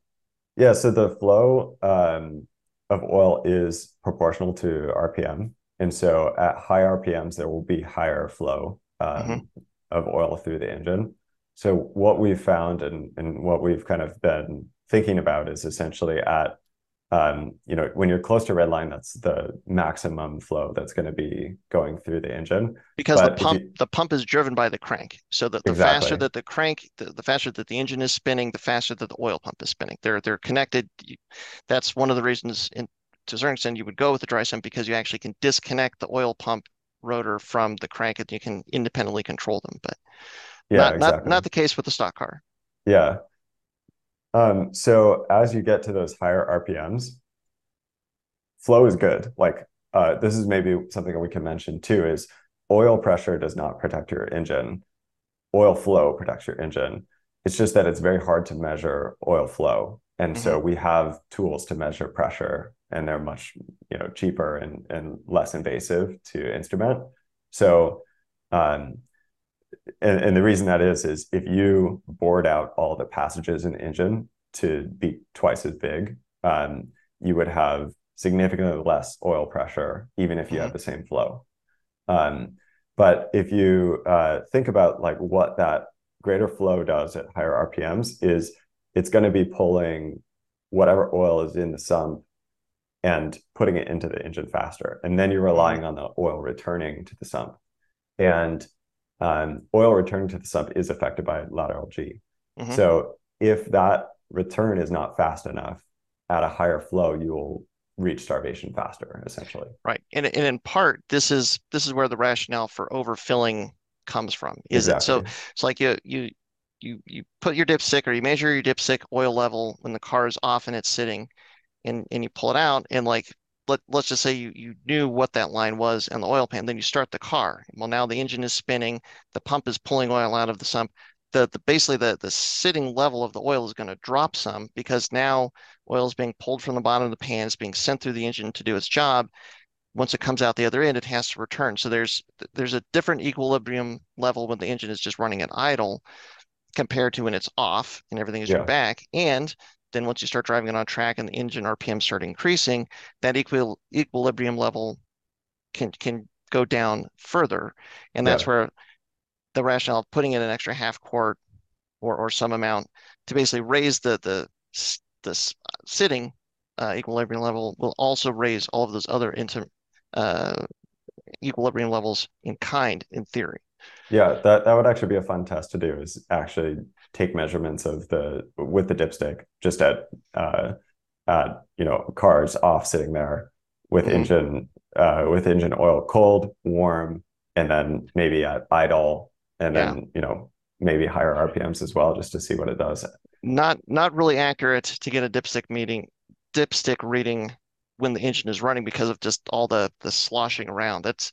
C: Yeah, so the flow um, of oil is proportional to RPM. And so at high RPMs, there will be higher flow um, mm-hmm. of oil through the engine. So what we've found and, and what we've kind of been thinking about is essentially at um, you know, when you're close to red line, that's the maximum flow that's going to be going through the engine.
B: Because but the pump, you... the pump is driven by the crank. So that the exactly. faster that the crank, the, the, faster that the engine is spinning, the faster that the oil pump is spinning. They're they're connected. That's one of the reasons, in, to a certain extent, you would go with the dry sump because you actually can disconnect the oil pump rotor from the crank, and you can independently control them. But yeah, not exactly. not not the case with the stock car.
C: Yeah, so as you get to those higher RPMs, flow is good. Like uh, this is maybe something that we can mention too is oil pressure does not protect your engine. Oil flow protects your engine. It's just that it's very hard to measure oil flow. And mm-hmm. so we have tools to measure pressure and they're much you know cheaper and, and less invasive to instrument. So um, and, and the reason that is is if you bored out all the passages in the engine to be twice as big, um, you would have significantly less oil pressure, even if you have mm-hmm. the same flow. Um, but if you uh, think about like what that greater flow does at higher RPMs, is it's going to be pulling whatever oil is in the sump and putting it into the engine faster, and then you're mm-hmm. relying on the oil returning to the sump. And um, oil returning to the sump is affected by lateral G. Mm-hmm. So if that return is not fast enough at a higher flow, you will reach starvation faster, essentially.
B: Right, and and in part, this is this is where the rationale for overfilling comes from. Is exactly. it so? It's like you you you you put your dipstick or you measure your dipstick oil level when the car is off and it's sitting, and and you pull it out and like let, let's just say you, you knew what that line was and the oil pan, then you start the car. Well, now the engine is spinning, the pump is pulling oil out of the sump. The, the basically the, the sitting level of the oil is going to drop some because now oil is being pulled from the bottom of the pan, it's being sent through the engine to do its job. Once it comes out the other end, it has to return. So there's there's a different equilibrium level when the engine is just running at idle compared to when it's off and everything is yeah. back. And then once you start driving it on track and the engine RPM start increasing, that equilibrium level can can go down further. And that's yeah. where the rationale of putting in an extra half quart or, or some amount to basically raise the the the sitting uh, equilibrium level will also raise all of those other inter, uh, equilibrium levels in kind in theory.
C: Yeah, that, that would actually be a fun test to do is actually take measurements of the with the dipstick just at uh, at you know cars off sitting there with mm-hmm. engine uh, with engine oil cold, warm, and then maybe at idle, and yeah. then you know maybe higher RPMs as well, just to see what it does.
B: Not not really accurate to get a dipstick meeting dipstick reading when the engine is running because of just all the the sloshing around. That's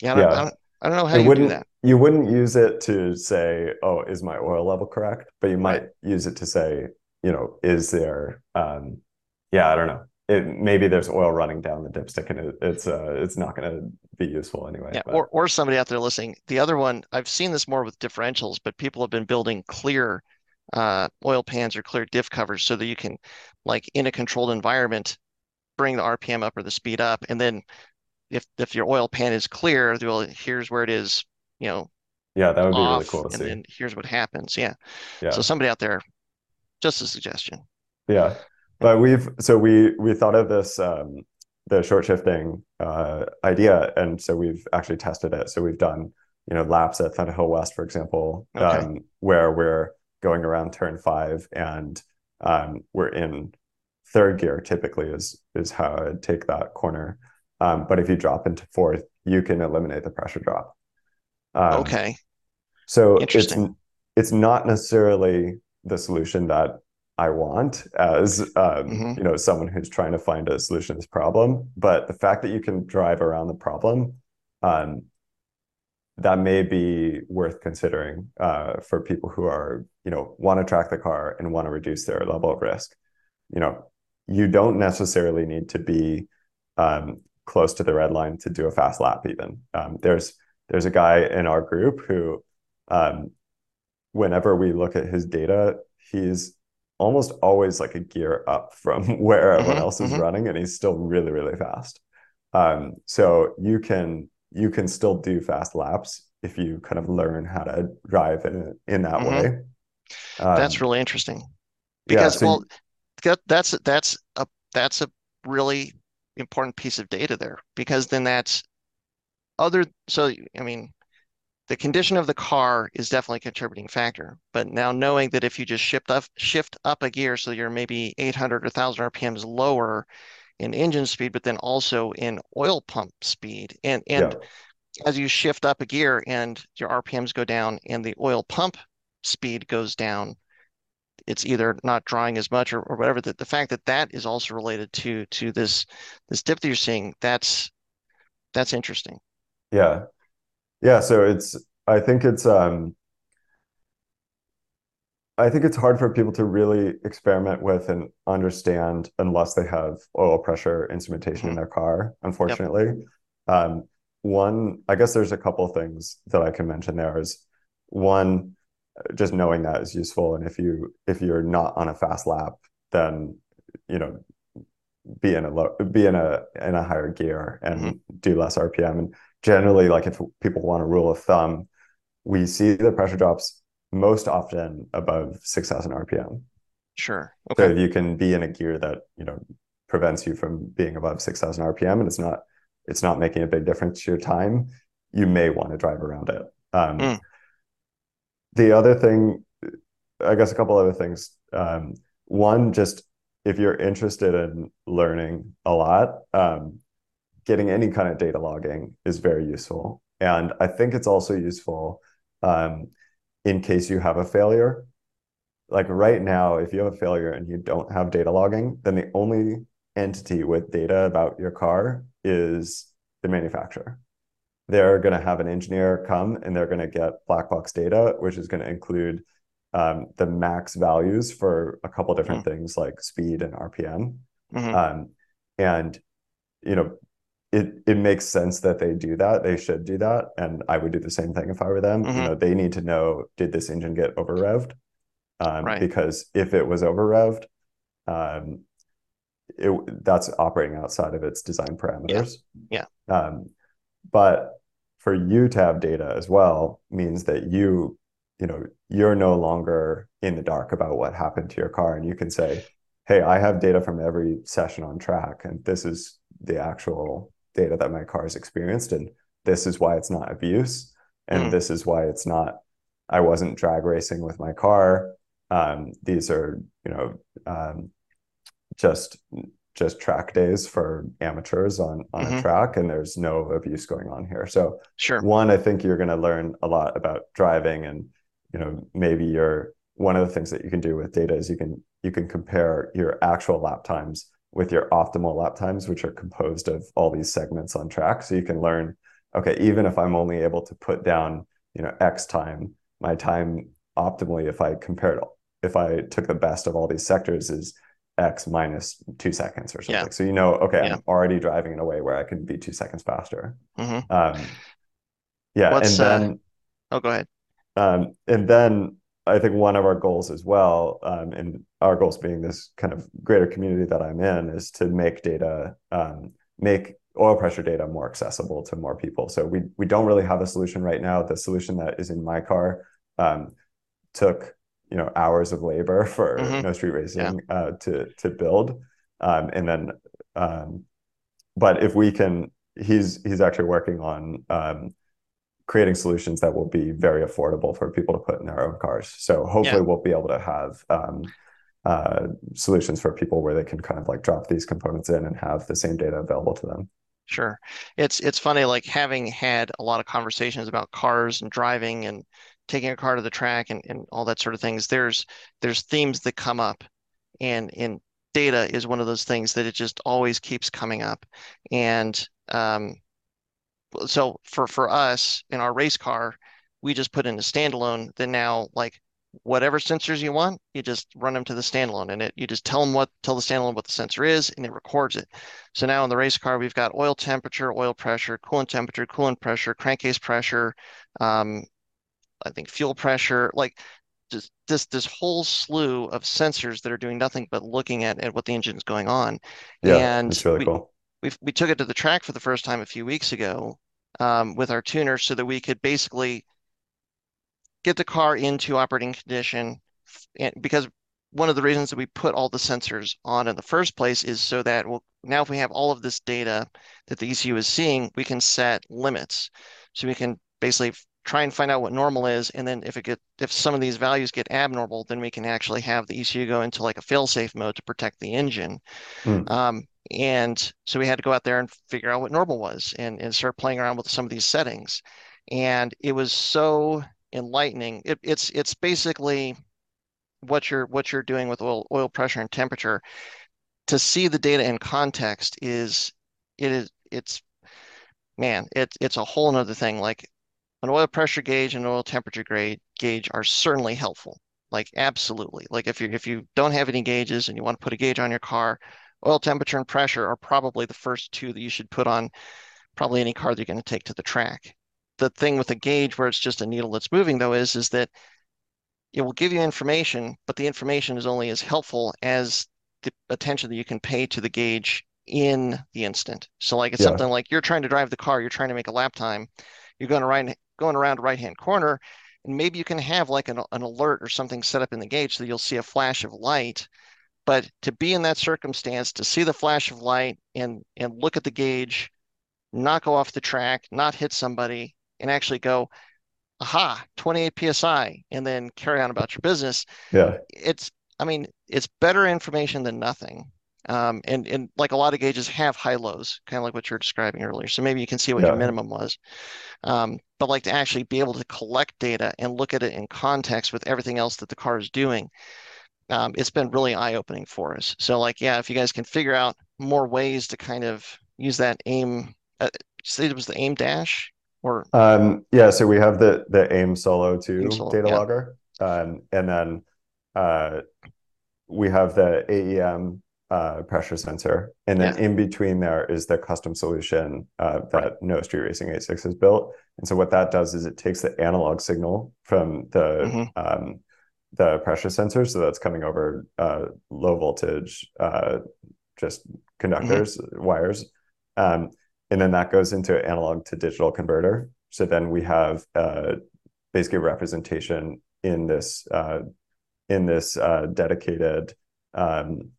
B: yeah, yeah. I, don't, I don't know how it you do that
C: you wouldn't use it to say, "Oh, is my oil level correct?" But you might use it to say, you know, is there? Um, yeah, I don't know. It, maybe there's oil running down the dipstick, and it, it's uh, it's not going to be useful anyway.
B: Yeah, but. or or somebody out there listening. The other one, I've seen this more with differentials, but people have been building clear uh, oil pans or clear diff covers so that you can, like in a controlled environment, bring the RPM up or the speed up, and then if if your oil pan is clear, well, here's where it is you know,
C: yeah, that would be really cool to
B: and
C: see.
B: then here's what happens. Yeah. Yeah. So somebody out there, just a suggestion.
C: Yeah. But we've so we we thought of this um the short shifting uh idea and so we've actually tested it. So we've done, you know, laps at Thunderhill West, for example, okay. um, where we're going around turn five and um we're in third gear typically is is how I'd take that corner. Um, but if you drop into fourth, you can eliminate the pressure drop.
B: Um, okay.
C: So it's it's not necessarily the solution that I want as um, mm-hmm. you know someone who's trying to find a solution to this problem, but the fact that you can drive around the problem, um, that may be worth considering uh, for people who are you know want to track the car and want to reduce their level of risk. You know, you don't necessarily need to be um, close to the red line to do a fast lap even. Um, there's there's a guy in our group who um, whenever we look at his data, he's almost always like a gear up from where everyone
B: Mhm,
C: else is
B: mhm.
C: running, and he's still really, really fast. Um, so you can you can still do fast laps if you kind of learn how to drive in in that
B: Mhm.
C: way. Um,
B: That's really interesting.
C: yeah,
B: Because
C: so
B: well, that that's that's a that's a really important piece of data there because then that's other so I mean the condition of the car is definitely a contributing factor. But now knowing that if you just shift up shift up a gear so you're maybe 800 or 1000 RPMs lower in engine speed, but then also in oil pump speed and and
C: yeah,
B: as you shift up a gear and your RPMs go down and the oil pump speed goes down, it's either not drawing as much or, or whatever. The, the fact that that is also related to to this this dip that you're seeing, that's that's interesting.
C: Yeah, yeah. So it's I think it's um I think it's hard for people to really experiment with and understand unless they have oil pressure instrumentation in
B: Mhm.
C: their car, unfortunately. Um, one, I guess there's a couple things that I can mention there is one, just knowing that is useful. And if you if you're not on a fast lap, then you know, be in a low be in a in a higher gear and do less RPM. And generally, like if people want a rule of thumb, we see the pressure drops most often above 6,000 RPM.
B: Sure.
C: So
B: Okay.
C: if you can be in a gear that, you know, prevents you from being above 6,000 RPM and it's not it's not making a big difference to your time, you may want to drive around it. Um,
B: Mm.
C: The other thing, I guess a couple other things. Um, one, just if you're interested in learning a lot, um, getting any kind of data logging is very useful. And I think it's also useful um, in case you have a failure. Like right now, if you have a failure and you don't have data logging, then the only entity with data about your car is the manufacturer. They're going to have an engineer come and they're going to get black box data, which is going to include um, the max values for a couple different things like speed and RPM.
B: Mhm.
C: Um, and you know, it it makes sense that they do that. They should do that, and I would do the same thing if I were them. You
B: Mhm.
C: know, they need to know did this engine get over revved? Um,
B: Right.
C: because if it was over revved, um, it that's operating outside of its design parameters.
B: Yeah.
C: Um, but for you to have data as well means that you, you know, you're no longer in the dark about what happened to your car, and you can say, "Hey, I have data from every session on track, and this is the actual data that my car has experienced, and this is why it's not abuse, and
B: Mm.
C: this is why it's not. I wasn't drag racing with my car. Um, these are, you know, um, just just track days for amateurs on on a
B: Mhm.
C: track, and there's no abuse going on here. So
B: Sure.
C: one, I think you're going to learn a lot about driving, and you know maybe you're one of the things that you can do with data is you can you can compare your actual lap times with your optimal lap times, which are composed of all these segments on track. So you can learn, okay, even if I'm only able to put down you know X time, my time optimally, if I compared, if I took the best of all these sectors, is X minus two seconds or something Yeah. So you know, okay,
B: Yeah.
C: I'm already driving in a way where I can be two seconds faster.
B: hmm
C: Um, yeah,
B: What's,
C: and
B: uh,
C: then
B: Oh, go ahead.
C: Um, and then I think one of our goals as well, um, and our goals being this kind of greater community that I'm in, is to make data, um, make oil pressure data more accessible to more people. So we we don't really have a solution right now. The solution that is in my car um, took you know hours of labor for
B: Mhm.
C: No Street Racing uh, to to build, um, and then um, but if we can, he's he's actually working on um, creating solutions that will be very affordable for people to put in their own cars. So hopefully we'll be able to have um, uh, solutions for people where they can kind of like drop these components in and have the same data available to them.
B: Sure. It's it's funny, like having had a lot of conversations about cars and driving and taking a car to the track and, and all that sort of things. There's there's themes that come up and and data is one of those things that it just always keeps coming up. And um so for for us in our race car, we just put in a standalone Then now like whatever sensors you want, you just run them to the standalone and it you just tell them what tell the standalone what the sensor is and it records it. So now in the race car, we've got oil temperature, oil pressure, coolant temperature, coolant pressure, crankcase pressure, um, I think fuel pressure, like just this this whole slew of sensors that are doing nothing but looking at, at what the engine is going on.
C: Yeah,
B: and
C: it's really
B: we,
C: cool.
B: we we took it to the track for the first time a few weeks ago um, with our tuner so that we could basically get the car into operating condition. And because one of the reasons that we put all the sensors on in the first place is so that well, now if we have all of this data that the ECU is seeing, we can set limits. So we can basically try and find out what normal is, and then if it get if some of these values get abnormal, then we can actually have the ECU go into like a fail-safe mode to protect the engine.
C: Mm.
B: Um, and so we had to go out there and figure out what normal was and, and start playing around with some of these settings. And it was so enlightening. It, it's it's basically what you're what you're doing with oil oil pressure and temperature. To see the data in context is it is it's man, it's it's a whole nother thing. Like an oil pressure gauge and oil temperature grade gauge are certainly helpful. Like absolutely. Like if you if you don't have any gauges and you want to put a gauge on your car, oil temperature and pressure are probably the first two that you should put on probably any car that you're going to take to the track. The thing with a gauge where it's just a needle that's moving though is is that it will give you information, but the information is only as helpful as the attention that you can pay to the gauge in the instant. So like it's
C: Yeah.
B: something like you're trying to drive the car, you're trying to make a lap time, you're going right going around a right hand corner, and maybe you can have like an, an alert or something set up in the gauge so you'll see a flash of light. But to be in that circumstance, to see the flash of light and and look at the gauge, not go off the track, not hit somebody, and actually go, aha, 28 psi, and then carry on about your business.
C: Yeah.
B: It's, I mean, it's better information than nothing. Um, and and like a lot of gauges have high lows, kind of like what you're describing earlier. So maybe you can see what your minimum was. Um, but like to actually be able to collect data and look at it in context with everything else that the car is doing, um, it's been really eye-opening for us. So like, yeah, if you guys can figure out more ways to kind of use that AIM, uh, say it was the AIM dash or
C: Um, yeah, so we have the the AIM Solo 2
B: AIM Solo,
C: data
B: yeah.
C: logger. Um, and then uh, we have the AEM uh, pressure sensor. And then in between there is the custom solution uh, that No Street Racing 86 has built. And so what that does is it takes the analog signal from the
B: Mhm.
C: The pressure sensor, so that's coming over uh, low voltage, uh, just conductors, wires. Um, and then that goes into analog to digital converter. So then we have uh, basically representation in this uh, in this uh, dedicated um,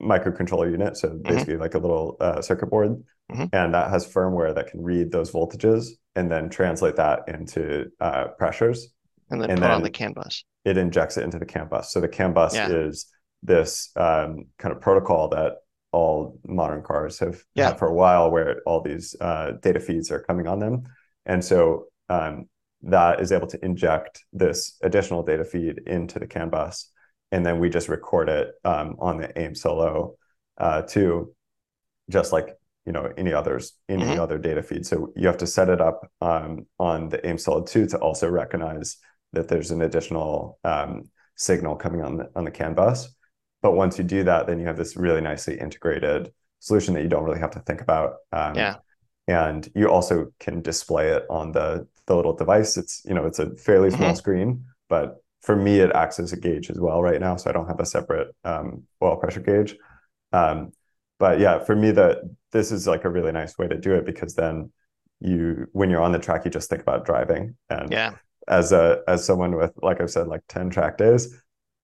C: microcontroller unit. So basically like a little uh, circuit board,
B: Mhm.
C: and that has firmware that can read those voltages and then translate that into uh, pressures.
B: And then
C: And
B: put on the CAN bus.
C: It injects it into the CAN bus. So the CAN bus
B: Yeah.
C: is this um, kind of protocol that all modern cars have
B: Yeah.
C: had for a while, where all these uh, data feeds are coming on them, and so um, that is able to inject this additional data feed into the CAN bus, and then we just record it um, on the AIM Solo uh, too, just like you know any others any
B: Mhm.
C: other data feed. So you have to set it up um, on the AIM Solo 2 to also recognize that there's an additional um, signal coming on the on the CAN bus. But once you do that, then you have this really nicely integrated solution that you don't really have to think about. Um,
B: Yeah.
C: And you also can display it on the the little device. It's you know it's a fairly small
B: Mhm.
C: screen, but for me it acts as a gauge as well right now. So I don't have a separate um, oil pressure gauge. Um, but yeah, for me that this is like a really nice way to do it because then you when you're on the track you just think about driving and
B: Yeah.
C: As a as someone with like I've said like 10 track days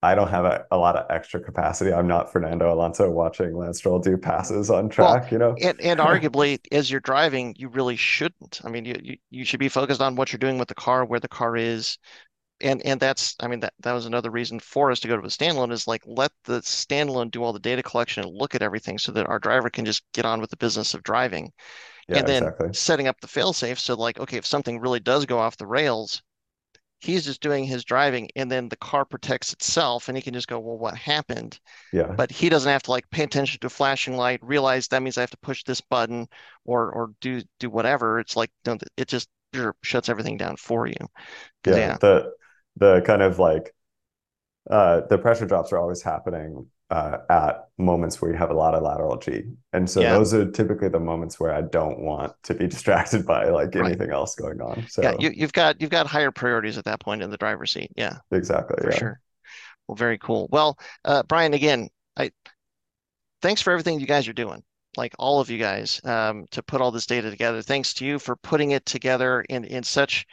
C: I don't have a, a lot of extra capacity. I'm not Fernando Alonso watching Lance Stroll do passes on track you know?
B: And, and arguably, as you're driving, you really shouldn't. I mean, you, you you should be focused on what you're doing with the car, where the car is, and and that's I mean that that was another reason for us to go to a standalone is like let the standalone do all the data collection and look at everything so that our driver can just get on with the business of driving.
C: yeah
B: and then
C: exactly.
B: setting up the fail-safe so like okay, if something really does go off the rails, he's just doing his driving and then the car protects itself and he can just go, well, what happened?
C: yeah
B: but he doesn't have to like pay attention to a flashing light, realize that means I have to push this button or or do do whatever. It's like no, it just shuts everything down for you. 'Cause,
C: yeah the the kind of like uh, the pressure drops are always happening uh, at moments where you have a lot of lateral G. And so
B: Yeah.
C: those are typically the moments where I don't want to be distracted by like
B: Right.
C: anything else going on. So
B: Yeah, you, you've got you've got higher priorities at that point in the driver's seat. Yeah,
C: exactly.
B: for
C: yeah.
B: sure. Well, very cool. Well, uh, Brian, again, I thanks for everything you guys are doing. Like all of you guys, um, to put all this data together. Thanks to you for putting it together in in such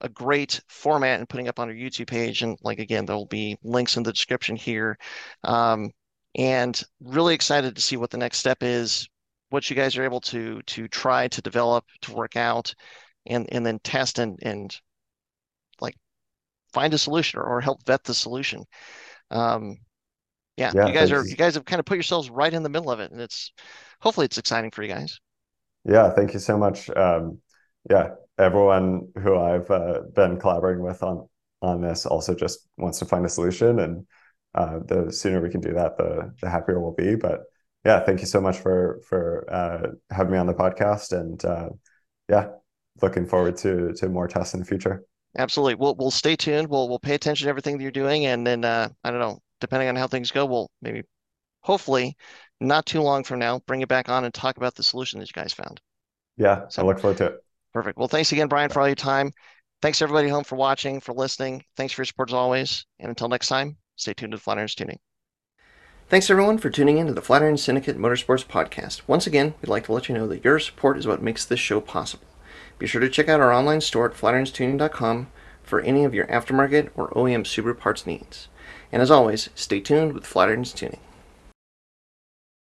B: a great format and putting up on our YouTube page. And like again, there will be links in the description here. Um, and really excited to see what the next step is, what you guys are able to to try to develop, to work out, and and then test and and like find a solution or, or help vet the solution. Um, yeah,
C: Yeah,
B: you guys are you guys have kind of put yourselves right in the middle of it, and it's hopefully it's exciting for you guys.
C: Yeah, thank you so much. Um, yeah, everyone who I've uh, been collaborating with on on this also just wants to find a solution, and uh, the sooner we can do that, the the happier we'll be. But yeah, thank you so much for for uh, having me on the podcast, and uh, yeah, looking forward to to more tests in the future.
B: Absolutely. We'll we'll stay tuned. We'll we'll pay attention to everything that you're doing, and then uh, I don't know, depending on how things go, we'll maybe, hopefully, not too long from now, bring it back on and talk about the solution that you guys found.
C: Yeah,
B: So-
C: I look forward to it.
B: Perfect. Well, thanks again, Brian, for all your time. Thanks everybody home for watching, for listening. Thanks for your support as always. And until next time, stay tuned to Flatirons Tuning.
A: Thanks everyone for tuning in to the Flatirons Syndicate Motorsports Podcast. Once again, we'd like to let you know that your support is what makes this show possible. Be sure to check out our online store at flatironstuning.com for any of your aftermarket or OEM Subaru parts needs. And as always, stay tuned with Flatirons Tuning.